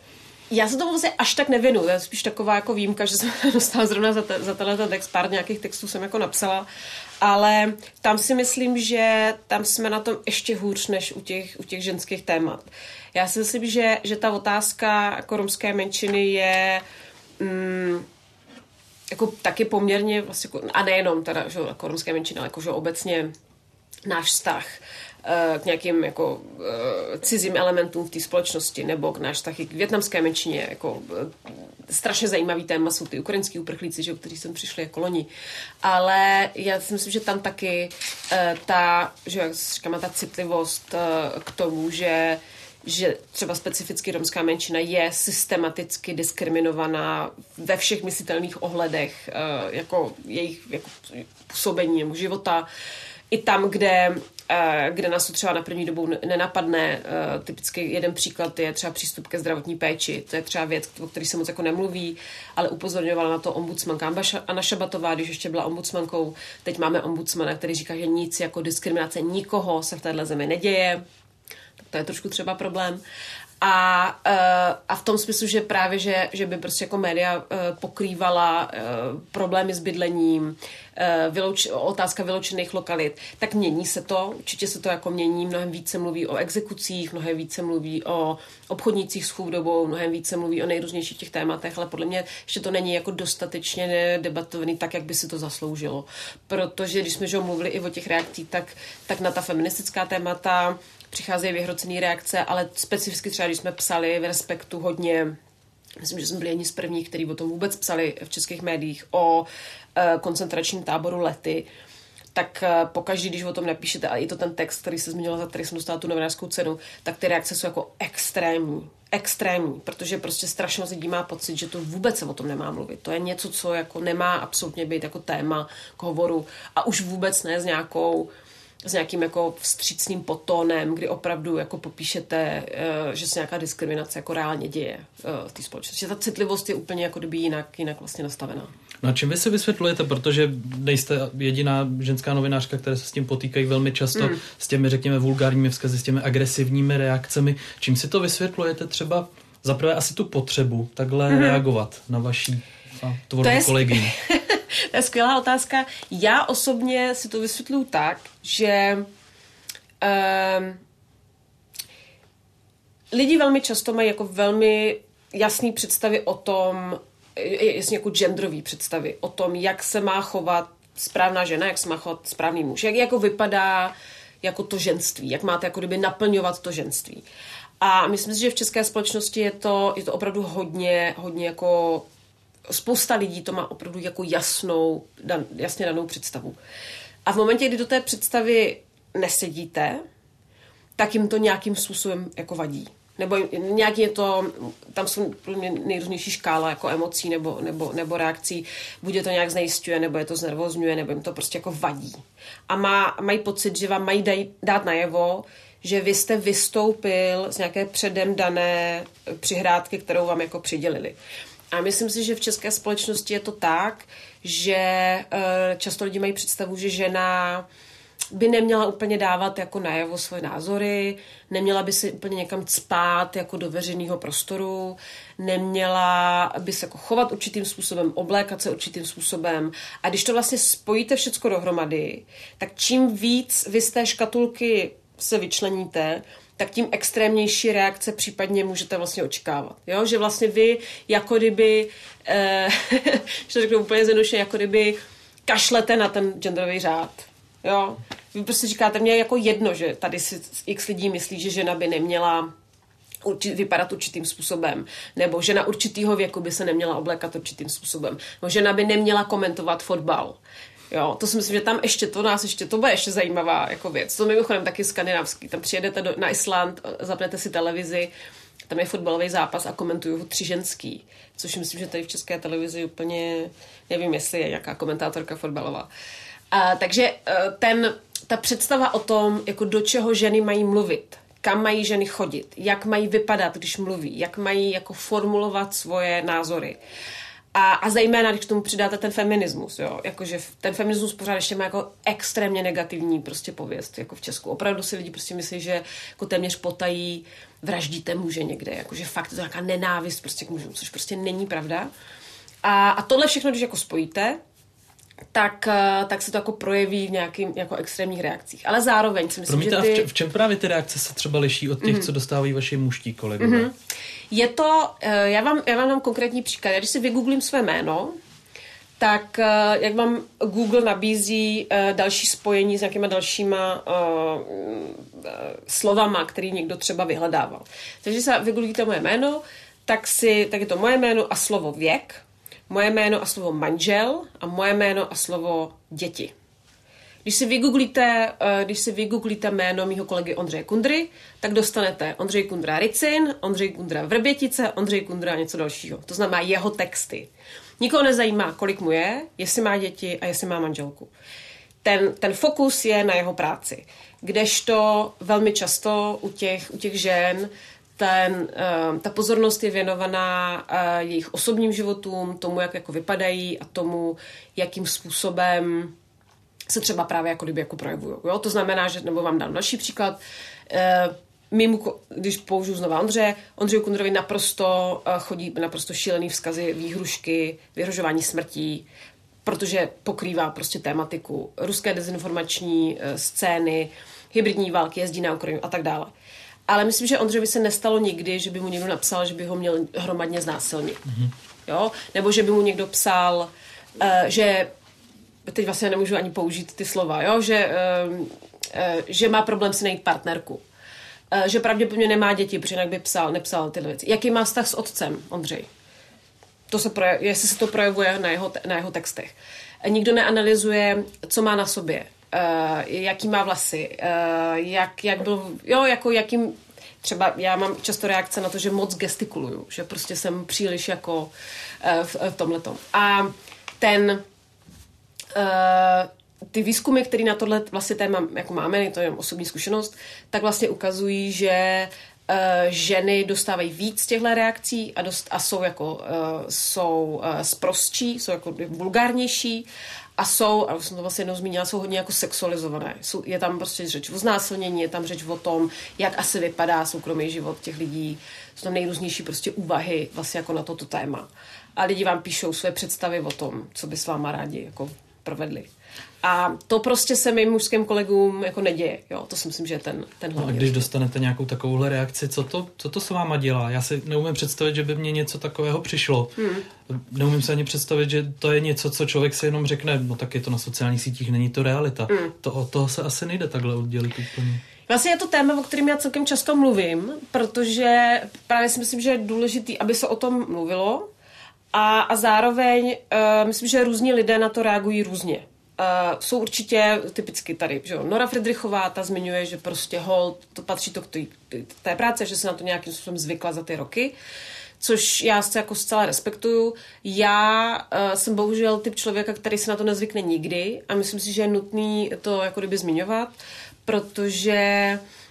Já se tomu vlastně až tak nevěnu, to je spíš taková jako výjimka, že jsem dostala zrovna za, te, za tenhle text, pár nějakých textů jsem jako napsala, ale tam si myslím, že tam jsme na tom ještě hůř než u těch, u těch ženských témat. Já si myslím, že, že ta otázka jako romské menšiny je mm, jako taky poměrně, vlastně, a nejenom teda, že jako romské menšiny, ale jako, že obecně náš vztah k nějakým jako eh, cizím elementům v té společnosti nebo k náš vztah k větnamské menšině. Jako, eh, strašně zajímavý téma jsou ty ukrajinský uprchlíci, že, kteří sem přišli jako loni. Ale já si myslím, že tam taky ta, že jak říkáme, ta citlivost k tomu, že že třeba specificky romská menšina je systematicky diskriminovaná ve všech myslitelných ohledech jako jejich jako působení nebo života. I tam, kde Eh, kde nás to třeba na první dobu nenapadne. Typicky jeden příklad je třeba přístup ke zdravotní péči. To je třeba věc, o které se moc jako nemluví, ale upozorňovala na to ombudsmanka Anna Šabatová, když ještě byla ombudsmankou. Teď máme ombudsmana, který říká, že nic jako diskriminace nikoho se v téhle zemi neděje. Tak to je trošku třeba problém. A, uh, a v tom smyslu, že právě, že, že by prostě jako média uh, pokrývala uh, problémy s bydlením, vylouč, otázka vyloučených lokalit, tak mění se to, určitě se to jako mění, mnohem více mluví o exekucích, mnohem více mluví o obchodnících s chudobou, mnohem více mluví o nejrůznějších těch tématech, ale podle mě ještě to není jako dostatečně debatovaný tak, jak by si to zasloužilo. Protože když jsme že mluvili i o těch reakcích, tak, tak na ta feministická témata přicházejí vyhrocené reakce, ale specificky třeba, když jsme psali v Respektu hodně Myslím, že jsme byli jedni z prvních, kteří o tom vůbec psali v českých médiích o e, koncentračním táboru lety, tak e, pokaždý, když o tom napíšete, a i to ten text, který se zmínil, za který jsem dostala tu novinářskou cenu, tak ty reakce jsou jako extrémní. Extrémní, protože prostě strašně lidí má pocit, že to vůbec se o tom nemá mluvit. To je něco, co jako nemá absolutně být jako téma k hovoru a už vůbec ne s nějakou s nějakým jako vstřícným potónem, kdy opravdu jako popíšete, uh, že se nějaká diskriminace jako reálně děje uh, v té společnosti. Ta citlivost je úplně jako kdyby jinak, jinak vlastně nastavená. No a čím vy si vysvětlujete, protože nejste jediná ženská novinářka, která se s tím potýkají velmi často, mm. s těmi, řekněme, vulgárními vzkazy, s těmi agresivními reakcemi. Čím si to vysvětlujete třeba zaprvé asi tu potřebu takhle mm. reagovat na vaší tvorbu kolegyni? to je skvělá otázka. Já osobně si to vysvětluju tak, že um, lidi velmi často mají jako velmi jasné představy o tom, jasně jako genderový představy, o tom, jak se má chovat správná žena, jak se má chovat správný muž, jak jako vypadá jako to ženství, jak máte jako kdyby naplňovat to ženství. A myslím si, že v české společnosti je to, je to opravdu hodně, hodně jako spousta lidí to má opravdu jako jasnou, dan, jasně danou představu. A v momentě, kdy do té představy nesedíte, tak jim to nějakým způsobem jako vadí. Nebo nějaký je to, tam jsou nejrůznější škála jako emocí nebo, nebo, nebo reakcí. Buď je to nějak znejistuje, nebo je to znervozňuje, nebo jim to prostě jako vadí. A má, mají pocit, že vám mají daj, dát najevo, že vy jste vystoupil z nějaké předem dané přihrádky, kterou vám jako přidělili. A myslím si, že v české společnosti je to tak, že eh, často lidi mají představu, že žena by neměla úplně dávat jako najevo svoje názory, neměla by si úplně někam spát jako do veřejného prostoru, neměla by se jako chovat určitým způsobem, oblékat se určitým způsobem. A když to vlastně spojíte všechno dohromady, tak čím víc vy z té škatulky se vyčleníte, tak tím extrémnější reakce případně můžete vlastně očekávat. Jo? Že vlastně vy jako kdyby, eh, že to řeknu úplně zjednoduše, jako kdyby kašlete na ten genderový řád. Jo? Vy prostě říkáte, mě jako jedno, že tady si x lidí myslí, že žena by neměla určit, vypadat určitým způsobem, nebo žena určitýho věku by se neměla oblékat určitým způsobem, nebo žena by neměla komentovat fotbal. Jo, to si myslím, že tam ještě to nás ještě, to bude ještě zajímavá jako věc. To mimochodem taky skandinávský. Tam přijedete do, na Island, zapnete si televizi, tam je fotbalový zápas a komentují ho tři ženský. Což myslím, že tady v české televizi úplně, nevím, jestli je nějaká komentátorka fotbalová. A, takže e, ten, ta představa o tom, jako do čeho ženy mají mluvit, kam mají ženy chodit, jak mají vypadat, když mluví, jak mají jako formulovat svoje názory A, a zejména, když k tomu přidáte ten feminismus, jo, jakože ten feminismus pořád ještě má jako extrémně negativní prostě pověst, jako v Česku. Opravdu si lidi prostě myslí, že jako téměř potají vraždíte muže někde, jakože fakt to je nějaká nenávist prostě k mužům, což prostě není pravda. A, a tohle všechno, když jako spojíte, tak, eh, tak se to jako projeví v nějakých jako extrémních reakcích. Ale zároveň si myslím, Promiňte, že ty... v čem právě ty reakce se třeba liší od těch, mm-hmm. co dostávají vaši muští kolegové? Mm-hmm. Je to, eh, já vám, já vám dám konkrétní příklad. Já když si vygooglím své jméno, tak eh, jak vám Google nabízí další spojení s nějakýma dalšíma slovama, který někdo třeba vyhledával. Takže se vygooglíte moje jméno, tak, si, tak je to moje jméno a slovo věk, moje jméno a slovo manžel a moje jméno a slovo děti. Když si vygooglíte, eh, když si vygooglíte jméno mýho kolegy Ondřeje Kundry, tak dostanete Ondřej Kundra Ricin, Ondřej Kundra Vrbětice, Ondřej Kundra něco dalšího. To znamená jeho texty. Nikoho nezajímá, kolik mu je, jestli má děti a jestli má manželku. Ten, ten fokus je na jeho práci. Kdežto velmi často u těch, u těch žen ten, uh, ta pozornost je věnovaná uh, jejich osobním životům, tomu, jak jako vypadají a tomu, jakým způsobem se třeba právě jako kdyby jako projevují. Jo? To znamená, že, nebo vám dám další příklad, uh, mimo, když použiju znova Ondře, Ondřej Kundrovi naprosto chodí naprosto šílený vzkazy, výhrušky, vyhrožování smrtí, protože pokrývá prostě tématiku ruské dezinformační scény, hybridní války, jezdí na Ukrajinu a tak dále. Ale myslím, že Ondřejovi se nestalo nikdy, že by mu někdo napsal, že by ho měl hromadně znásilnit. Mm-hmm. Jo? Nebo že by mu někdo psal, uh, že teď vlastně nemůžu ani použít ty slova, jo? Že, uh, uh, že má problém si najít partnerku. Uh, že pravděpodobně nemá děti, protože jinak by psal, nepsal tyhle věci. Jaký má vztah s otcem, Ondřej? To se projev, jestli se to projevuje na jeho, na jeho textech. Nikdo neanalyzuje, co má na sobě uh, jaký má vlasy, uh, jak, jak byl, jo, jako jakým, třeba já mám často reakce na to, že moc gestikuluju, že prostě jsem příliš jako uh, v, v tomhletom. A ten, uh, ty výzkumy, které na tohle vlastně téma jako máme, to je osobní zkušenost, tak vlastně ukazují, že uh, ženy dostávají víc těchto reakcí a, dost, a jsou jako uh, jsou uh, sprostší, jsou jako vulgárnější a jsou, a jsem to vlastně jednou zmínila, jsou hodně jako sexualizované. Jsou, je tam prostě řeč o znásilnění, je tam řeč o tom, jak asi vypadá soukromý život těch lidí. Jsou tam nejrůznější prostě úvahy vlastně jako na toto téma. A lidi vám píšou své představy o tom, co by s váma rádi jako provedli. A to prostě se mým mužským kolegům jako neděje. Jo, to si myslím, že je ten, ten hlavní. No a když dostanete nějakou takovouhle reakci, co to, co to s váma dělá? Já si neumím představit, že by mě něco takového přišlo. Hmm. Neumím se ani představit, že to je něco, co člověk si jenom řekne, no tak je to na sociálních sítích, není to realita. Hmm. To, od toho se asi nejde takhle oddělit úplně. Vlastně je to téma, o kterém já celkem často mluvím, protože právě si myslím, že je důležité, aby se o tom mluvilo a, a zároveň uh, myslím, že různí lidé na to reagují různě. Uh, jsou určitě typicky tady, že jo, Nora Friedrichová, ta zmiňuje, že prostě hold, to patří to k té, té práce, že se na to nějakým způsobem zvykla za ty roky, což já se jako zcela respektuju. Já uh, jsem bohužel typ člověka, který se na to nezvykne nikdy a myslím si, že je nutný to jako kdyby zmiňovat, protože Uh,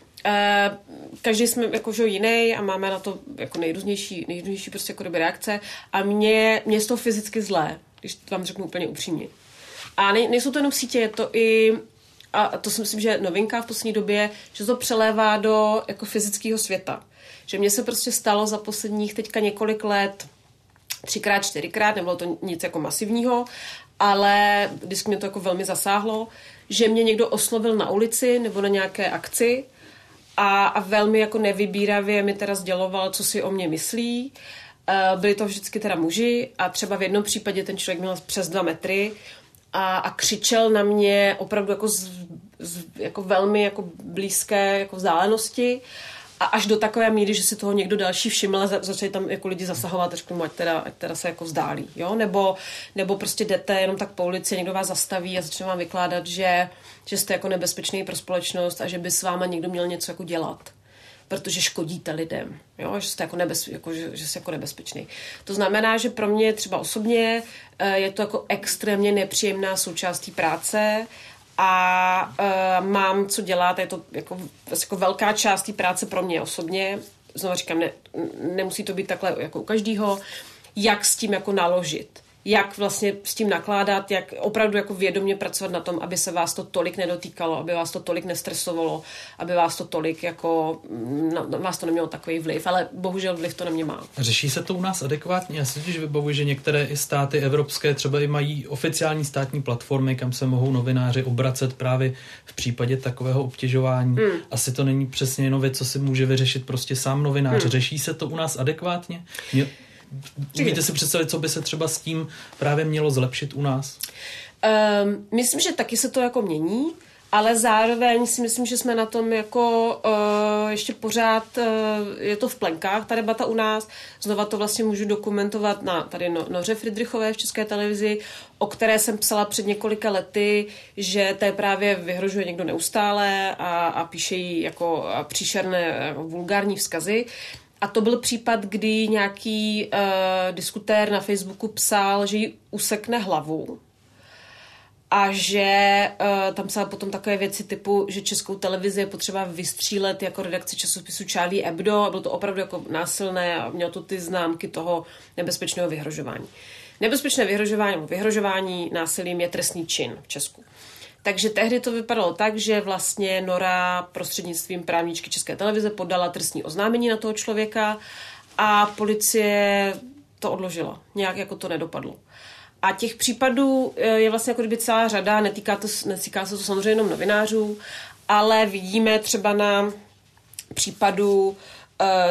každý jsme jako že jiný a máme na to jako nejrůznější, nejrůznější prostě jako reakce a mě, mě je toho fyzicky zlé, když to vám řeknu úplně upřímně. A ne, nejsou to jenom sítě, je to i, a to si myslím, že je novinka v poslední době, že to přelévá do jako fyzického světa. Že mně se prostě stalo za posledních teďka několik let, třikrát, čtyřikrát, nebylo to nic jako masivního, ale když mě to jako velmi zasáhlo, že mě někdo oslovil na ulici nebo na nějaké akci a, a velmi jako nevybíravě mi teda sděloval, co si o mě myslí. Uh, byli to vždycky teda muži a třeba v jednom případě ten člověk měl přes dva metry, a, a křičel na mě opravdu jako, z, z, jako velmi jako blízké jako vzdálenosti a až do takové míry, že si toho někdo další všiml a začali tam jako lidi zasahovat, řekl mu, ať teda, ať teda se jako vzdálí, jo? Nebo, nebo prostě jdete jenom tak po ulici, někdo vás zastaví a začne vám vykládat, že, že jste jako nebezpečný pro společnost a že by s váma někdo měl něco jako dělat protože škodíte lidem, jo? Že, jste jako nebez, jako, že, že jste jako nebezpečný. To znamená, že pro mě třeba osobně eh, je to jako extrémně nepříjemná součástí práce a uh, mám co dělat, je to jako, jako velká část té práce pro mě osobně. Znovu říkám, ne, nemusí to být takhle jako u každého. jak s tím jako naložit jak vlastně s tím nakládat, jak opravdu jako vědomě pracovat na tom, aby se vás to tolik nedotýkalo, aby vás to tolik nestresovalo, aby vás to tolik jako, na, na vás to nemělo takový vliv, ale bohužel vliv to na mě má. Řeší se to u nás adekvátně? Já si totiž vybavuji, že některé i státy evropské třeba i mají oficiální státní platformy, kam se mohou novináři obracet právě v případě takového obtěžování. Hmm. Asi to není přesně jenom věc, co si může vyřešit prostě sám novinář. Hmm. Řeší se to u nás adekvátně? Mě... Umíte si představit, co by se třeba s tím právě mělo zlepšit u nás? Um, myslím, že taky se to jako mění, ale zároveň si myslím, že jsme na tom jako uh, ještě pořád, uh, je to v plenkách, ta debata u nás. Znova to vlastně můžu dokumentovat na tady no, Noře Friedrichové v České televizi, o které jsem psala před několika lety, že té právě vyhrožuje někdo neustále a, a píše jí jako příšerné vulgární vzkazy. A to byl případ, kdy nějaký uh, diskutér na Facebooku psal, že jí usekne hlavu a že uh, tam psal potom takové věci typu, že českou televizi je potřeba vystřílet jako redakci časopisu Charlie Hebdo a bylo to opravdu jako násilné a mělo to ty známky toho nebezpečného vyhrožování. Nebezpečné vyhrožování vyhrožování násilím je trestný čin v Česku. Takže tehdy to vypadalo tak, že vlastně Nora prostřednictvím právničky České televize podala trestní oznámení na toho člověka a policie to odložila. Nějak jako to nedopadlo. A těch případů eh, je vlastně jako kdyby celá řada, netýká, to, netýká se to samozřejmě jenom novinářů, ale vidíme třeba na případu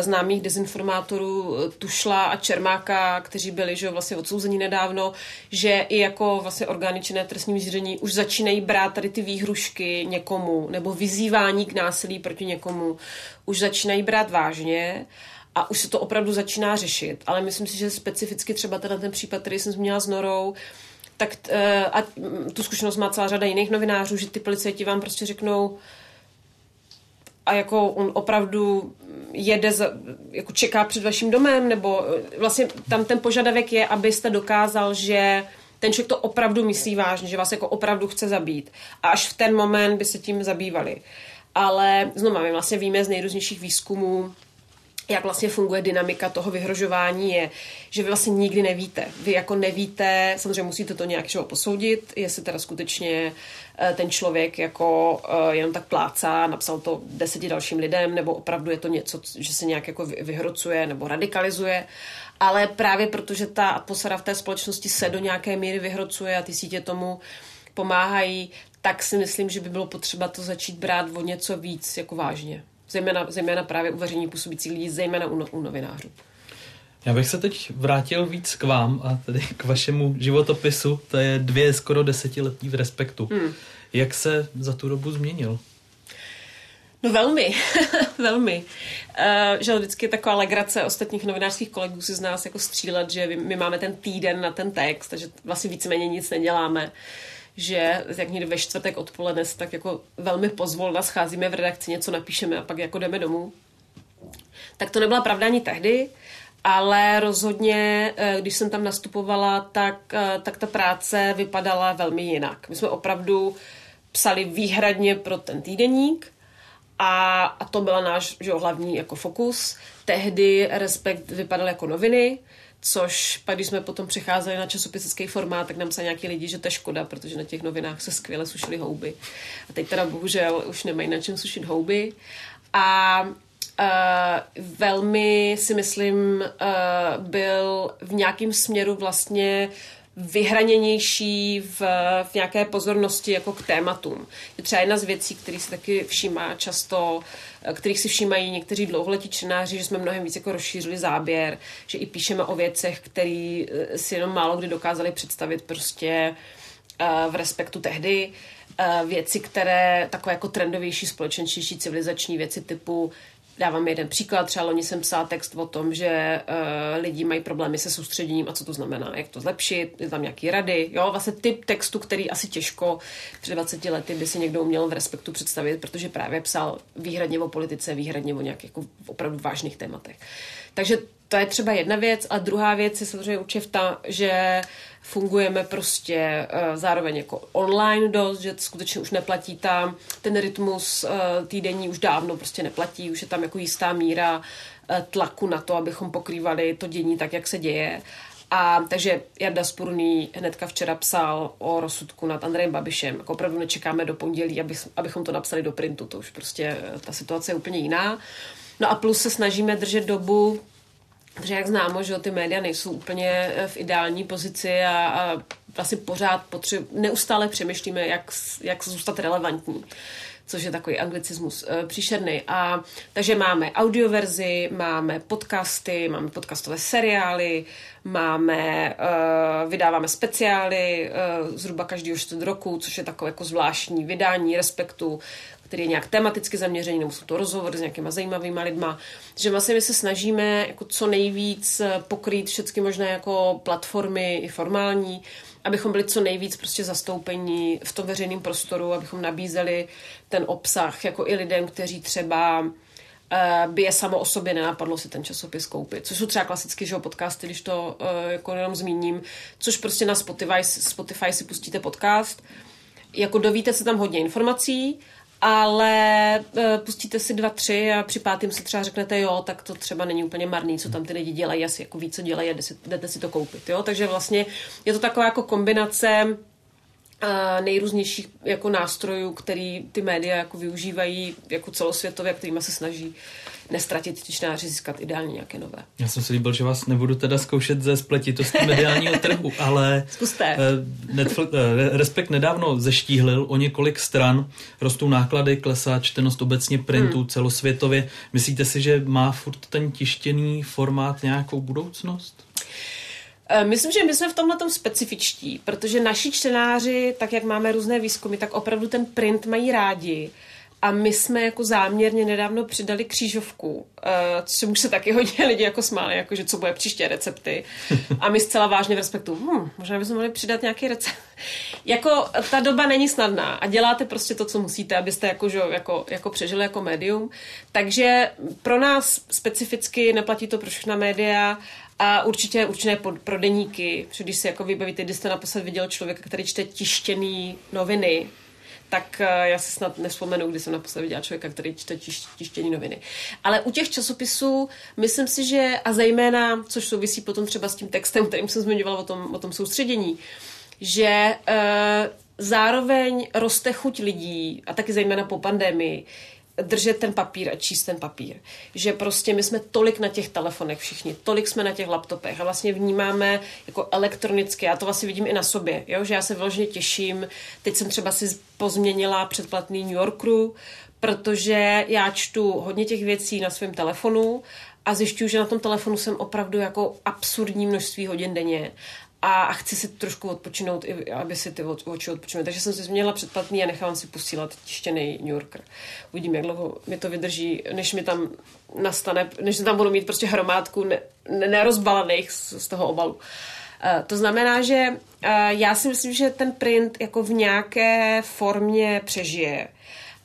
známých dezinformátorů eh, Tušla a Čermáka, kteří byli že vlastně odsouzení nedávno, že i jako vlastně orgány činné trestním řízení už začínají brát tady ty výhrušky někomu nebo vyzývání k násilí proti někomu, už začínají brát vážně a už se to opravdu začíná řešit. Ale myslím si, že specificky třeba ten, ten případ, který jsem zmínila s Norou, tak eh, a tu zkušenost má celá řada jiných novinářů, že ty policajti vám prostě řeknou, a jako on opravdu jede, za, jako čeká před vaším domem, nebo eh, vlastně tam ten požadavek je, abyste dokázal, že ten člověk to opravdu myslí vážně, že vás jako opravdu chce zabít. A až v ten moment by se tím zabývali. Ale znovu, my vlastně víme z nejrůznějších výzkumů, jak vlastně funguje dynamika toho vyhrožování, je, že vy vlastně nikdy nevíte. Vy jako nevíte, samozřejmě musíte to nějak posoudit, jestli teda skutečně eh, ten člověk jako eh, jenom tak plácá, napsal to deseti dalším lidem, nebo opravdu je to něco, že se nějak jako vyhrocuje nebo radikalizuje. Ale právě protože ta atmosféra v té společnosti se do nějaké míry vyhrocuje a ty sítě tomu pomáhají, tak si myslím, že by bylo potřeba to začít brát o něco víc jako vážně zejména, zejména právě u veřejně působících lidí, zejména u, no, u novinářů. Já bych se teď vrátil víc k vám a tedy k vašemu životopisu. To je dvě skoro desetiletí v Respektu. Hmm. Jak se za tu dobu změnil? No velmi, velmi. Uh, že vždycky je taková legrace ostatních novinářských kolegů si z nás jako střílet, že my máme ten týden na ten text, takže vlastně víceméně nic neděláme. Uh, že jak někdy ve čtvrtek odpoledne se tak jako velmi pozvolna scházíme v redakci, něco napíšeme a pak jako jdeme domů. Tak to nebyla pravda ani tehdy, ale rozhodně, eh, když jsem tam nastupovala, tak, eh, tak ta práce vypadala velmi jinak. My jsme opravdu psali výhradně pro ten týdeník a, a to byla náš že, hlavní jako fokus. Tehdy Respekt vypadal jako noviny, Což pak, když jsme potom přecházeli na časopisický formát, tak nám se nějaký lidi, že to je škoda, protože na těch novinách se skvěle sušily houby. A teď teda bohužel už nemají na čem sušit houby. A Uh, velmi si myslím, uh, byl v nějakém směru vlastně vyhraněnější v, v nějaké pozornosti jako k tématům. Je třeba jedna z věcí, který se taky všímá často, kterých si všímají někteří dlouholetí čtenáři, že jsme mnohem víc jako rozšířili záběr, že i píšeme o věcech, které eh, si jenom málo kdy dokázali představit prostě eh, v respektu tehdy eh, věci, které takové jako trendovější, společenštější, civilizační věci typu Dávám jeden příklad, třeba loni jsem psala text o tom, že uh, lidi mají problémy se soustředěním a co to znamená, jak to zlepšit, je tam nějaký rady, jo, vlastně typ textu, který asi těžko před 20 lety by si někdo uměl v respektu představit, protože právě psal výhradně o politice, výhradně o nějakých jako opravdu vážných tématech. Takže to je třeba jedna věc a druhá věc je samozřejmě určitě ta, že fungujeme prostě uh, zároveň jako online dost, že skutečně už neplatí tam ten rytmus uh, týdenní už dávno prostě neplatí, už je tam jako jistá míra uh, tlaku na to, abychom pokrývali to dění tak, jak se děje. A takže Jarda Spurný hnedka včera psal o rozsudku nad Andrejem Babišem. Jako opravdu nečekáme do pondělí, aby, abychom to napsali do printu. To už prostě ta situace je úplně jiná. No a plus se snažíme držet dobu, protože jak známo, že ty média nejsou úplně v ideální pozici a, a vlastně pořád potřebu, neustále přemýšlíme, jak, jak zůstat relevantní což je takový anglicismus e, příšerný. A, takže máme audioverzi, máme podcasty, máme podcastové seriály, máme, e, vydáváme speciály e, zhruba každý čtvrt roku, což je takové jako zvláštní vydání Respektu, který je nějak tematicky zaměřený, nebo jsou to rozhovory s nějakýma zajímavými lidma. Že vlastně my se snažíme jako co nejvíc pokrýt všechny možné jako platformy i formální, abychom byli co nejvíc prostě zastoupení v tom veřejném prostoru, abychom nabízeli ten obsah jako i lidem, kteří třeba eh, by je samo o sobě nenapadlo si ten časopis koupit. Což jsou třeba klasicky že podcasty, když to uh, jako jenom zmíním, což prostě na Spotify, Spotify si pustíte podcast, jako dovíte se tam hodně informací ale uh, pustíte si dva, tři a při pátým si třeba řeknete, jo, tak to třeba není úplně marný, co tam ty lidi dělají, asi jako ví, co dělají a jdete si, jdete si to koupit, jo, takže vlastně je to taková jako kombinace nejrůznějších jako nástrojů, který ty média jako využívají jako celosvětově, kterými se snaží nestratit čtenáři, získat ideálně nějaké nové. Já jsem si líbil, že vás nebudu teda zkoušet ze spletitosti mediálního trhu, ale Zkuste. Eh, Netflix, eh, Respekt nedávno zeštíhlil o několik stran, rostou náklady, klesá čtenost obecně printů hmm. celosvětově. Myslíte si, že má furt ten tištěný formát nějakou budoucnost? Eh, myslím, že my jsme v tomhle tom specifičtí, protože naši čtenáři, tak jak máme různé výzkumy, tak opravdu ten print mají rádi. A my jsme jako záměrně nedávno přidali křížovku, čemu se taky hodně lidi jako smáli, jako že co bude příště recepty. A my zcela vážně v respektu, hm, možná bychom mohli přidat nějaký recept. jako ta doba není snadná a děláte prostě to, co musíte, abyste jako, že, jako, jako přežili jako médium. Takže pro nás specificky neplatí to pro všechna média a určitě určené pro deníky, když si jako vybavíte, když jste naposled viděl člověka, který čte tištěný noviny, tak eh, já si snad nespomenu, kdy jsem naposledy viděla člověka, který čte tiš, tištění noviny. Ale u těch časopisů, myslím si, že a zejména, což souvisí potom třeba s tím textem, kterým jsem zmiňovala o tom, o tom soustředění, že e, zároveň roste chuť lidí, a taky zejména po pandemii, držet ten papír a číst ten papír. Že prostě my jsme tolik na těch telefonech všichni, tolik jsme na těch laptopech a vlastně vnímáme jako elektronicky, já to vlastně vidím i na sobě, jo? že já se vyloženě těším. Teď jsem třeba si pozměnila předplatný New Yorkeru, protože já čtu hodně těch věcí na svém telefonu a zjišťuju, že na tom telefonu jsem opravdu jako absurdní množství hodin denně a chci si trošku odpočinout, aby si ty oči odpočinout. Takže jsem si změnila předplatný a nechávám si posílat tištěný New Yorker. Uvidím, jak dlouho mi to vydrží, než mi tam nastane, než tam budu mít prostě hromádku ne, nerozbalených z, z toho obalu. Uh, to znamená, že uh, já si myslím, že ten print jako v nějaké formě přežije,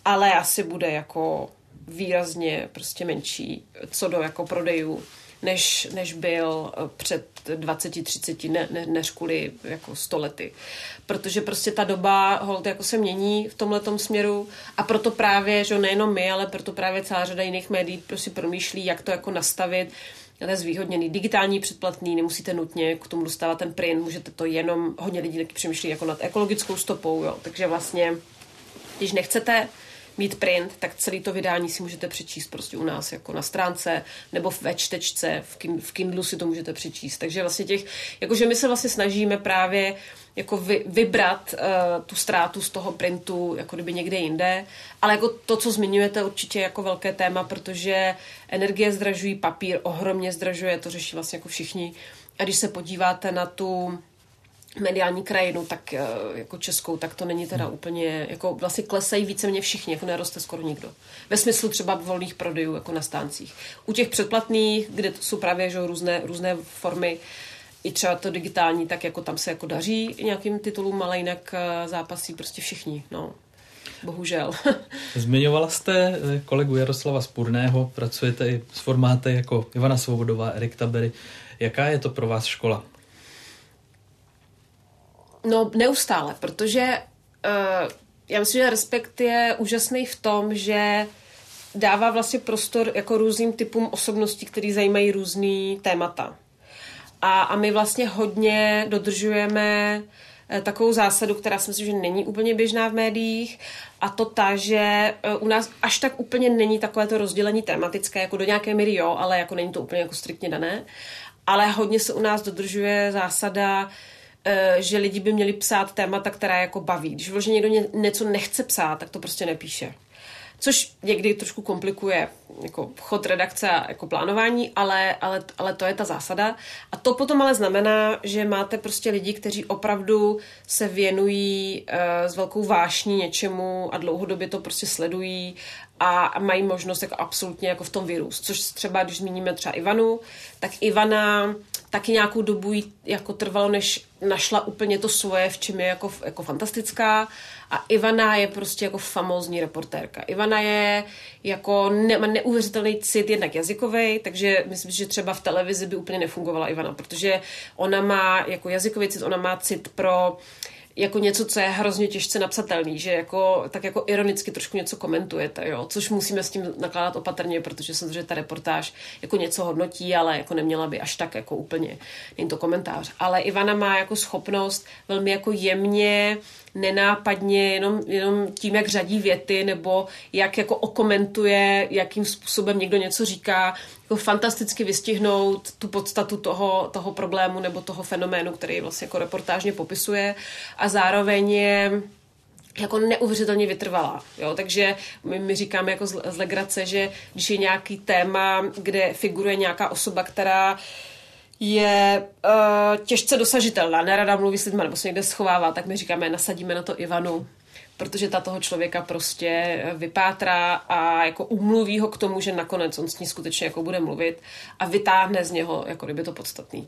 ale asi bude jako výrazně prostě menší co do jako prodejů než, než byl eh, před 20, 30, ne, ne, než kvůli jako stolety. Protože prostě ta doba hold jako se mění v tomhle směru a proto právě, že nejenom my, ale proto právě celá řada jiných médií prostě promýšlí, jak to jako nastavit, to je zvýhodněný digitální předplatný, nemusíte nutně k tomu dostávat ten print, můžete to jenom, hodně lidí taky přemýšlí jako nad ekologickou stopou, jo. takže vlastně, když nechcete mít print, tak celý to vydání si můžete přečíst prostě u nás jako na stránce nebo ve čtečce, v, v Kindlu si to můžete přečíst. Takže vlastně těch, jakože my se vlastně snažíme právě jako vy, vybrat uh, tu ztrátu z toho printu jako kdyby někde jinde, ale jako to, co zmiňujete, určitě jako velké téma, protože energie zdražují, papír ohromně zdražuje, to řeší vlastně jako všichni. A když se podíváte na tu mediální krajinu, tak eh, jako českou, tak to není teda hmm. úplně, jako vlastně klesají víceméně všichni, jako neroste skoro nikdo. Ve smyslu třeba volných prodejů, jako na stáncích. U těch předplatných, kde to jsou právě že, různé, různé formy, i třeba to digitální, tak jako tam se jako daří nějakým titulům, ale jinak eh, zápasí prostě všichni, no. Bohužel. Zmiňovala jste eh, kolegu Jaroslava Spurného, pracujete i s formáty jako Ivana Svobodová, Erik Tabery. Jaká je to pro vás škola? No, neustále, protože uh, já myslím, že respekt je úžasný v tom, že dává vlastně prostor jako různým typům osobností, které zajímají různý témata. A, a my vlastně hodně dodržujeme eh, takovou zásadu, která si myslím, že není úplně běžná v médiích, a to ta, že eh, u nás až tak úplně není takové to rozdělení tematické, jako do nějaké míry jo, ale jako není to úplně jako striktně dané. Ale hodně se u nás dodržuje zásada, že lidi by měli psát témata, která jako baví. Když vložně někdo něco nechce psát, tak to prostě nepíše což někdy trošku komplikuje jako chod redakce a jako plánování, ale, ale, ale to je ta zásada. A to potom ale znamená, že máte prostě lidi, kteří opravdu se věnují uh, s velkou vášní něčemu a dlouhodobě to prostě sledují a mají možnost jako absolutně jako v tom vyrůst. Což třeba, když zmíníme třeba Ivanu, tak Ivana taky nějakou dobu jí jako trvalo, než našla úplně to svoje, v čem je jako, jako fantastická. A Ivana je prostě jako famózní reportérka. Ivana je jako ne, má neuvěřitelný cit jednak jazykový, takže myslím, že třeba v televizi by úplně nefungovala Ivana, protože ona má jako jazykový cit, ona má cit pro uh, jako něco, co je hrozně těžce napsatelný, že jako, tak jako ironicky trošku něco komentujete, jo, což musíme s tím nakládat opatrně, protože samozřejmě ta reportáž jako něco hodnotí, ale jako neměla by až tak jako úplně, není to komentář. Ale Ivana má jako schopnost velmi jako jemně nenápadně, jenom, jenom tím, jak řadí věty nebo jak jako okomentuje, jakým způsobem někdo něco říká, jako fantasticky vystihnout tu podstatu toho, toho problému nebo toho fenoménu, který vlastně jako reportážně popisuje a zároveň je jako neuvěřitelně vytrvalá. Jo? Takže my, my říkáme jako z, z legrace, že když je nějaký téma, kde figuruje nějaká osoba, která je uh, těžce dosažitelná. Nerada mluví s lidmi nebo se někde schovává, tak my říkáme, nasadíme na to Ivanu, protože ta toho člověka prostě vypátrá a jako umluví ho k tomu, že nakonec on s ní skutečně jako bude mluvit a vytáhne z něho, jako kdyby to podstatný.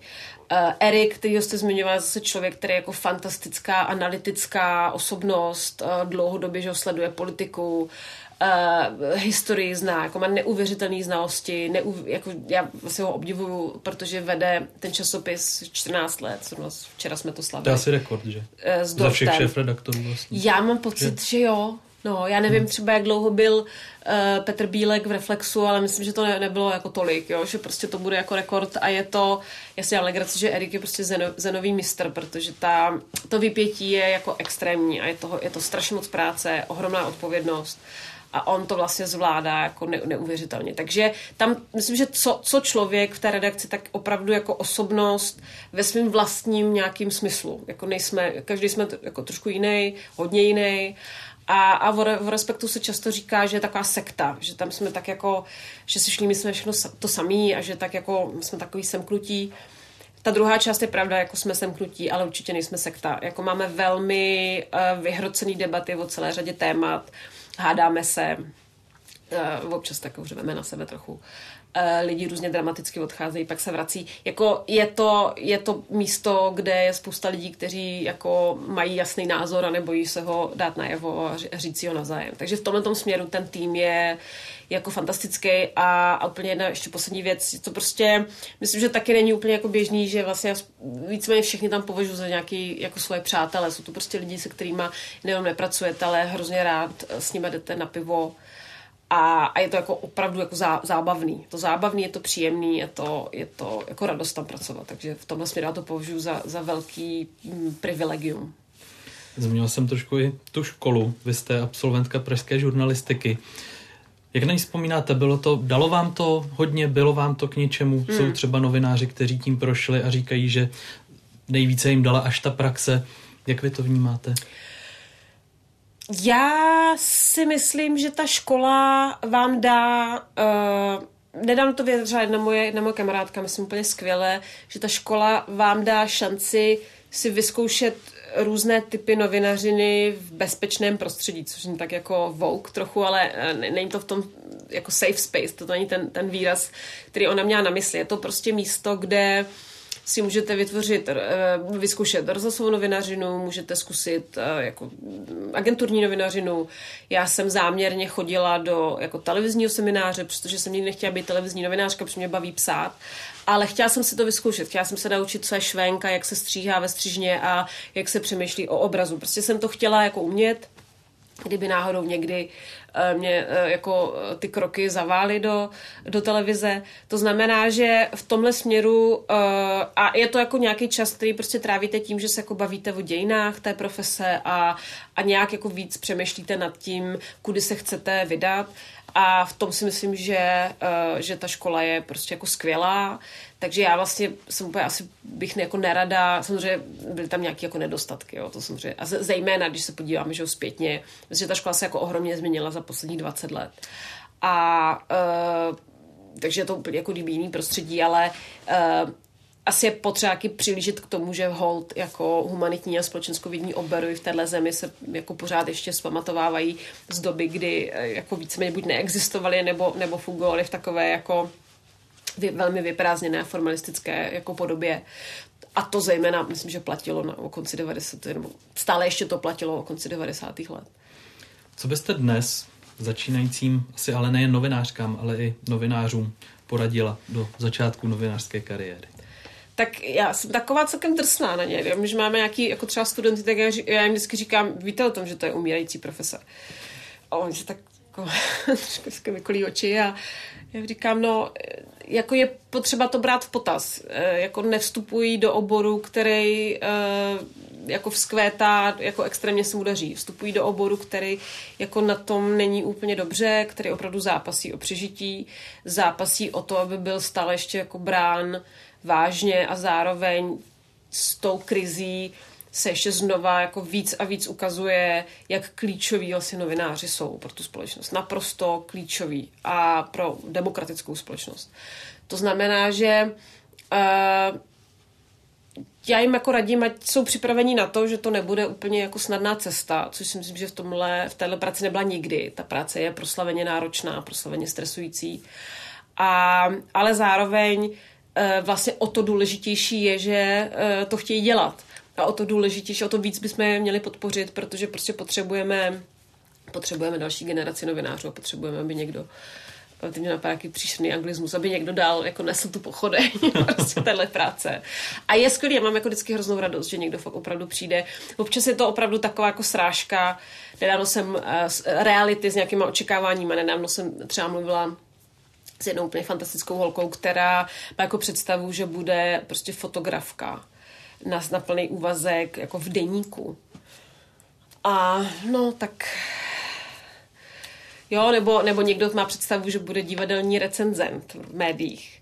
Uh, Erik, který jste zmiňoval, zase člověk, který je jako fantastická analytická osobnost, uh, dlouhodobě, že ho sleduje politiku, uh, historii zná, jako má neuvěřitelné znalosti, neuv, jako já vlastně ho obdivuju, protože vede ten časopis 14 let, včera jsme to slavili. To je asi rekord, že? Uh, Za všech šéf redaktorů vlastně. Já mám pocit, že, že jo. No, já nevím hmm. třeba, jak dlouho byl uh, Petr Bílek v Reflexu, ale myslím, že to ne, nebylo jako tolik, jo? že prostě to bude jako rekord a je to, já si legraci, že Erik je prostě zeno, zenový mistr, protože ta, to vypětí je jako extrémní a je, toho, je to strašně moc práce, ohromná odpovědnost a on to vlastně zvládá jako ne, neuvěřitelně. Takže tam myslím, že co, co člověk v té redakci, tak opravdu jako osobnost ve svém vlastním nějakým smyslu. Jako nejsme, každý jsme jako trošku jiný, hodně jiný. A, a v, v respektu se často říká, že je taková sekta, že tam jsme tak jako, že si všichni jsme všechno to samý a že tak jako jsme takový semknutí. Ta druhá část je pravda, jako jsme semknutí, ale určitě nejsme sekta. Jako máme velmi uh, vyhrocený debaty o celé řadě témat. Uh, hádáme se, uh, občas tak řveme na sebe trochu. Uh, lidi různě dramaticky odcházejí, pak se vrací. Jako je to, je to místo, kde je spousta lidí, kteří jako mají jasný názor a nebojí se ho dát najevo a říct si ho navzájem. Takže v tomhle směru ten tým je jako fantastický a, a úplně jedna ještě poslední věc, to prostě myslím, že taky není úplně jako běžný, že vlastně víceméně všichni tam považuji za nějaký jako svoje přátelé, jsou to prostě lidi, se kterými nejenom nepracujete, ale hrozně rád s nimi jdete na pivo a, a je to jako opravdu jako zá, zábavný. To zábavný, je to příjemný, je to, je to jako radost tam pracovat. Takže v tomhle směru já to považuji za, za velký mm, privilegium. Zmínil jsem trošku i tu školu. Vy jste absolventka pražské žurnalistiky. Jak na ní vzpomínáte, bylo to, dalo vám to hodně, bylo vám to k něčemu? Hmm. Jsou třeba novináři, kteří tím prošli a říkají, že nejvíce jim dala až ta praxe. Jak vy to vnímáte? Já si myslím, že ta škola vám dá... Uh, nedám to vědět jedna moje, jedna moje kamarádka, myslím úplně skvěle, že ta škola vám dá šanci si vyzkoušet různé typy novinařiny v bezpečném prostředí, což je tak jako vouk trochu, ale eh, není to v tom jako safe space, to není ten, ten výraz, který ona měla na mysli. Je to prostě místo, kde si můžete vytvořit, eh, vyzkoušet rozhlasovou novinařinu, můžete zkusit eh, jako agenturní novinařinu. Já jsem záměrně chodila do jako televizního semináře, protože jsem nikdy nechtěla být televizní novinářka, protože mě baví psát ale chtěla jsem si to vyzkoušet. Chtěla jsem se naučit, co je švénka, jak se stříhá ve střížně a jak se přemýšlí o obrazu. Prostě jsem to chtěla jako umět kdyby náhodou někdy mě jako ty kroky zavály do, do televize. To znamená, že v tomhle směru a je to jako nějaký čas, který prostě trávíte tím, že se jako bavíte o dějinách té profese a, a nějak jako víc přemýšlíte nad tím, kudy se chcete vydat. A v tom si myslím, že, že ta škola je prostě jako skvělá. Takže já vlastně jsem úplně asi bych ne, jako nerada, samozřejmě byly tam nějaké jako nedostatky, jo, to samozřejmě. A zejména, když se podíváme, že zpětně, že ta škola se jako ohromně změnila za posledních 20 let. A uh, takže je to úplně jako jiný prostředí, ale uh, asi je potřeba taky přilížit k tomu, že hold jako humanitní a společenskovědní obory v téhle zemi se jako pořád ještě zpamatovávají z doby, kdy eh, jako víceméně buď neexistovaly nebo, nebo fungovaly v takové jako velmi vyprázdněné formalistické jako podobě. A to zejména, myslím, že platilo na o konci 90. nebo stále ještě to platilo o konci 90. let. Co byste dnes začínajícím, asi ale nejen novinářkám, ale i novinářům poradila do začátku novinářské kariéry? tak já jsem taková celkem drsná na ně. Když máme nějaký jako třeba studenty, tak já, já jim vždycky říkám, víte o tom, že to je umírající profesor. A oni se tak jako, trošku vykolí oči a já říkám, no, jako je potřeba to brát v potaz. E, jako nevstupují do oboru, který e, jako vzkvétá, jako extrémně se mu daří. Vstupují do oboru, který jako na tom není úplně dobře, který opravdu zápasí o přežití, zápasí o to, aby byl stále ještě jako brán vážně a zároveň s tou krizí se ještě znova jako víc a víc ukazuje, jak klíčoví vlastně novináři jsou pro tu společnost. Naprosto klíčoví a pro demokratickou společnost. To znamená, že uh, já jim jako radím, ať jsou připraveni na to, že to nebude úplně jako snadná cesta, což si myslím, že v tomhle, v téhle práci nebyla nikdy. Ta práce je proslaveně náročná, proslaveně stresující. A, ale zároveň uh, vlastně o to důležitější je, že uh, to chtějí dělat a o to důležitější, o to víc bychom je měli podpořit, protože prostě potřebujeme, potřebujeme další generaci novinářů a potřebujeme, aby někdo teď mě napadá jaký příšerný anglismus, aby někdo dál jako nesl tu pochodeň prostě téhle práce. A je skvělý, já mám jako vždycky hroznou radost, že někdo fakt opravdu přijde. Občas je to opravdu taková jako srážka. Nedávno jsem uh, reality s nějakýma očekáváníma, nedávno jsem třeba mluvila s jednou úplně fantastickou holkou, která má jako představu, že bude prostě fotografka na, na plný úvazek jako v deníku. A no tak jo, nebo, nebo někdo má představu, že bude divadelní recenzent v médiích.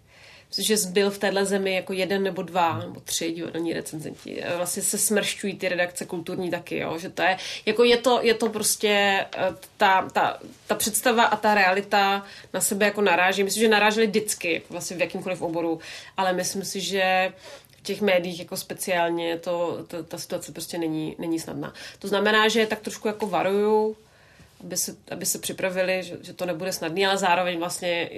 Protože byl v téhle zemi jako jeden nebo dva nebo tři divadelní recenzenti. Vlastně se smršťují ty redakce kulturní taky, jo? že to je, jako je to, je to prostě eh, ta, ta, ta představa a ta realita na sebe jako naráží. Myslím, že naráželi vždycky, jako vlastně v jakýmkoliv oboru, ale myslím si, že těch médiích jako speciálně to, to, ta situace prostě není, není snadná. To znamená, že tak trošku jako varuju, aby se, aby se připravili, že, že to nebude snadný, ale zároveň vlastně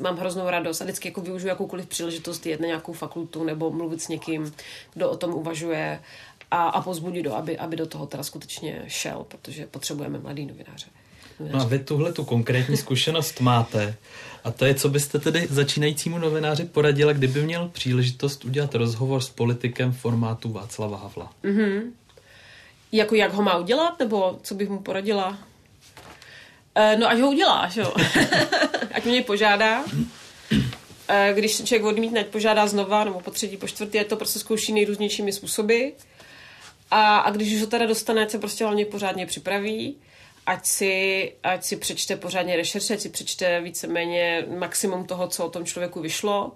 mám hroznou radost a vždycky jako využiju jakoukoliv příležitost jet na nějakou fakultu nebo mluvit s někým, kdo o tom uvažuje a, a pozbudit do, aby, aby do toho teda skutečně šel, protože potřebujeme mladý novináře. No a vy tuhle tu konkrétní zkušenost máte. A to je, co byste tedy začínajícímu novináři poradila, kdyby měl příležitost udělat rozhovor s politikem formátu Václava Havla? Mm-hmm. Jako jak ho má udělat, nebo co bych mu poradila? E, no, ať ho uděláš, jo. ať mě požádá. E, když člověk odmítne, ať požádá znova, nebo po třetí, po čtvrtý, ať to prostě zkouší nejrůznějšími způsoby. A, a když už ho teda dostane, se prostě hlavně pořádně připraví ať si, ať si přečte pořádně rešerše, ať si přečte víceméně maximum toho, co o tom člověku vyšlo,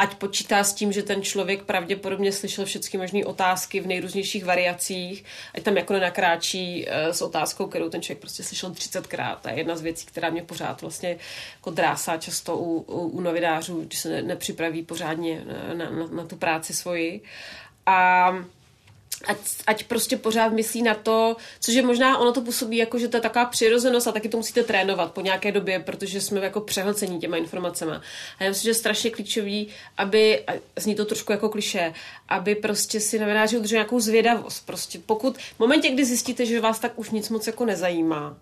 ať počítá s tím, že ten člověk pravděpodobně slyšel všechny možné otázky v nejrůznějších variacích, ať tam jako nenakráčí uh, s otázkou, kterou ten člověk prostě slyšel 30krát. To je jedna z věcí, která mě pořád vlastně jako drásá často u, u, u novinářů, když se ne, nepřipraví pořádně na, na, na tu práci svoji. A ať, ať prostě pořád myslí na to, což je možná, ono to působí jako, že to je taková přirozenost a taky to musíte trénovat po nějaké době, protože jsme jako přehlcení těma informacemi. A já myslím, že je strašně klíčový, aby, a zní to trošku jako kliše, aby prostě si novináři udrželi nějakou zvědavost. Prostě pokud v momentě, kdy zjistíte, že vás tak už nic moc jako nezajímá,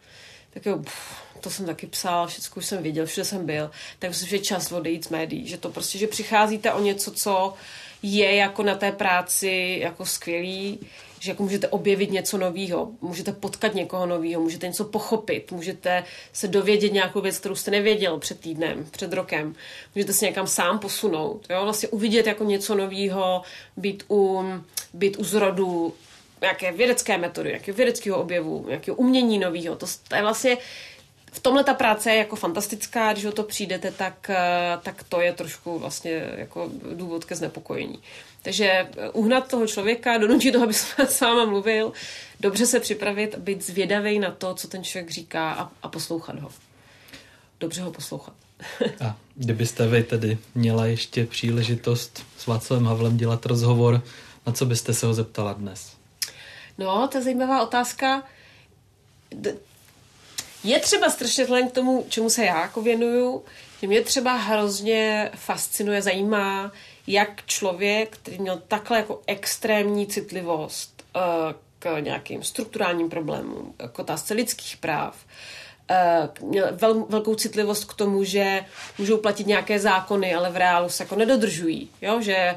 tak jo, pff, to jsem taky psal, všechno už jsem viděl, všude jsem byl, tak myslím, že je čas odejít z médií, že to prostě, že přicházíte o něco, co je jako na té práci jako skvělý, že jako můžete objevit něco nového, můžete potkat někoho nového, můžete něco pochopit, můžete se dovědět nějakou věc, kterou jste nevěděl před týdnem, před rokem, můžete se někam sám posunout, jo? vlastně uvidět jako něco nového, být u, být u zrodu nějaké vědecké metody, nějakého vědeckého objevu, nějakého umění nového. To, to je vlastně v tomhle ta práce je jako fantastická, když o to přijdete, tak, eh, tak to je trošku vlastně jako důvod ke znepokojení. Takže eh, uhnat toho člověka, donutit toho, aby s váma mluvil, dobře se připravit, být zvědavý na to, co ten člověk říká a, a poslouchat ho. Dobře ho poslouchat. a kdybyste vy tedy měla ještě příležitost s Václavem Havlem dělat rozhovor, na co byste se ho zeptala dnes? No, to je zajímavá otázka. Je třeba strašně k tomu, čemu se já jako věnuju, že mě třeba hrozně fascinuje, zajímá, jak člověk, který měl takhle jako extrémní citlivost uh, k nějakým strukturálním problémům, k otázce lidských práv, měl vel, velkou citlivost k tomu, že můžou platit nějaké zákony, ale v reálu se jako nedodržují. Jo? Že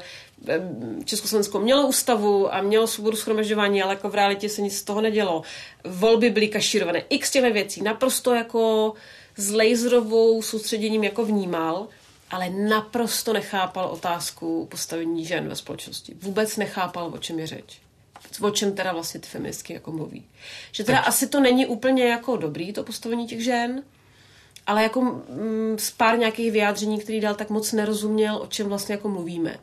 Československo mělo ústavu a mělo svobodu schromažďování, ale jako v realitě se nic z toho nedělo. Volby byly kašírované. X těmi věcí. Naprosto jako s laserovou soustředěním jako vnímal, ale naprosto nechápal otázku postavení žen ve společnosti. Vůbec nechápal, o čem je řeč. O čem teda vlastně ty feministky jako mluví. Že teda tak. asi to není úplně jako dobrý, to postavení těch žen, ale jako mm, z pár nějakých vyjádření, který dal, tak moc nerozuměl, o čem vlastně jako mluvíme.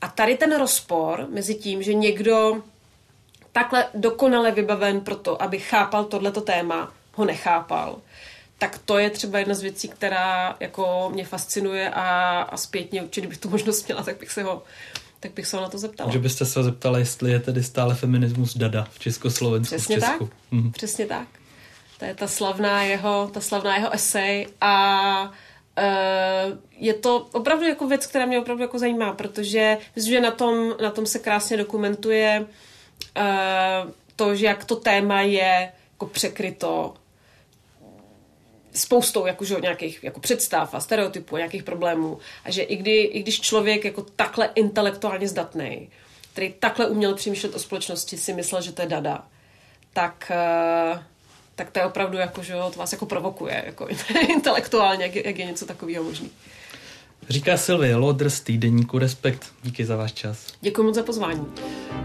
A tady ten rozpor mezi tím, že někdo takhle dokonale vybaven pro to, aby chápal tohleto téma, ho nechápal, tak to je třeba jedna z věcí, která jako mě fascinuje a, a zpětně určitě, kdybych tu možnost měla, tak bych se ho tak bych se na to zeptala. Že byste se zeptala, jestli je tedy stále feminismus dada v Československu, Přesně v Česku. tak, mhm. přesně tak. To je ta slavná jeho, ta slavná jeho esej a Uh, je to opravdu jako věc, která mě opravdu jako zajímá, protože myslím, že na tom, na tom se krásně dokumentuje uh, to, že jak to téma je jako překryto spoustou jakože, nějakých jako představ a stereotypů nějakých problémů. A že i, kdy, i když člověk jako takhle intelektuálně zdatný, který takhle uměl přemýšlet o společnosti, si myslel, že to je dada, tak uh, tak to je opravdu jako, že to vás jako provokuje, jako intelektuálně, jak je, jak je něco takového možný. Říká Sylvie Lodr z týdeníku Respekt. Díky za váš čas. Děkuji moc za pozvání.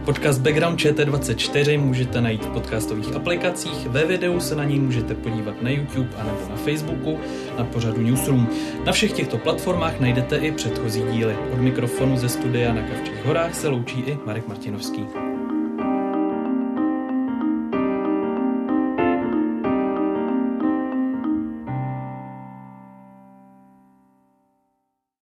Podcast Background ČT24 můžete najít v podcastových aplikacích, ve videu se na něj můžete podívat na YouTube a nebo na Facebooku na pořadu Newsroom. Na všech těchto platformách najdete i předchozí díly. Od mikrofonu ze studia na Kavčích horách se loučí i Marek Martinovský.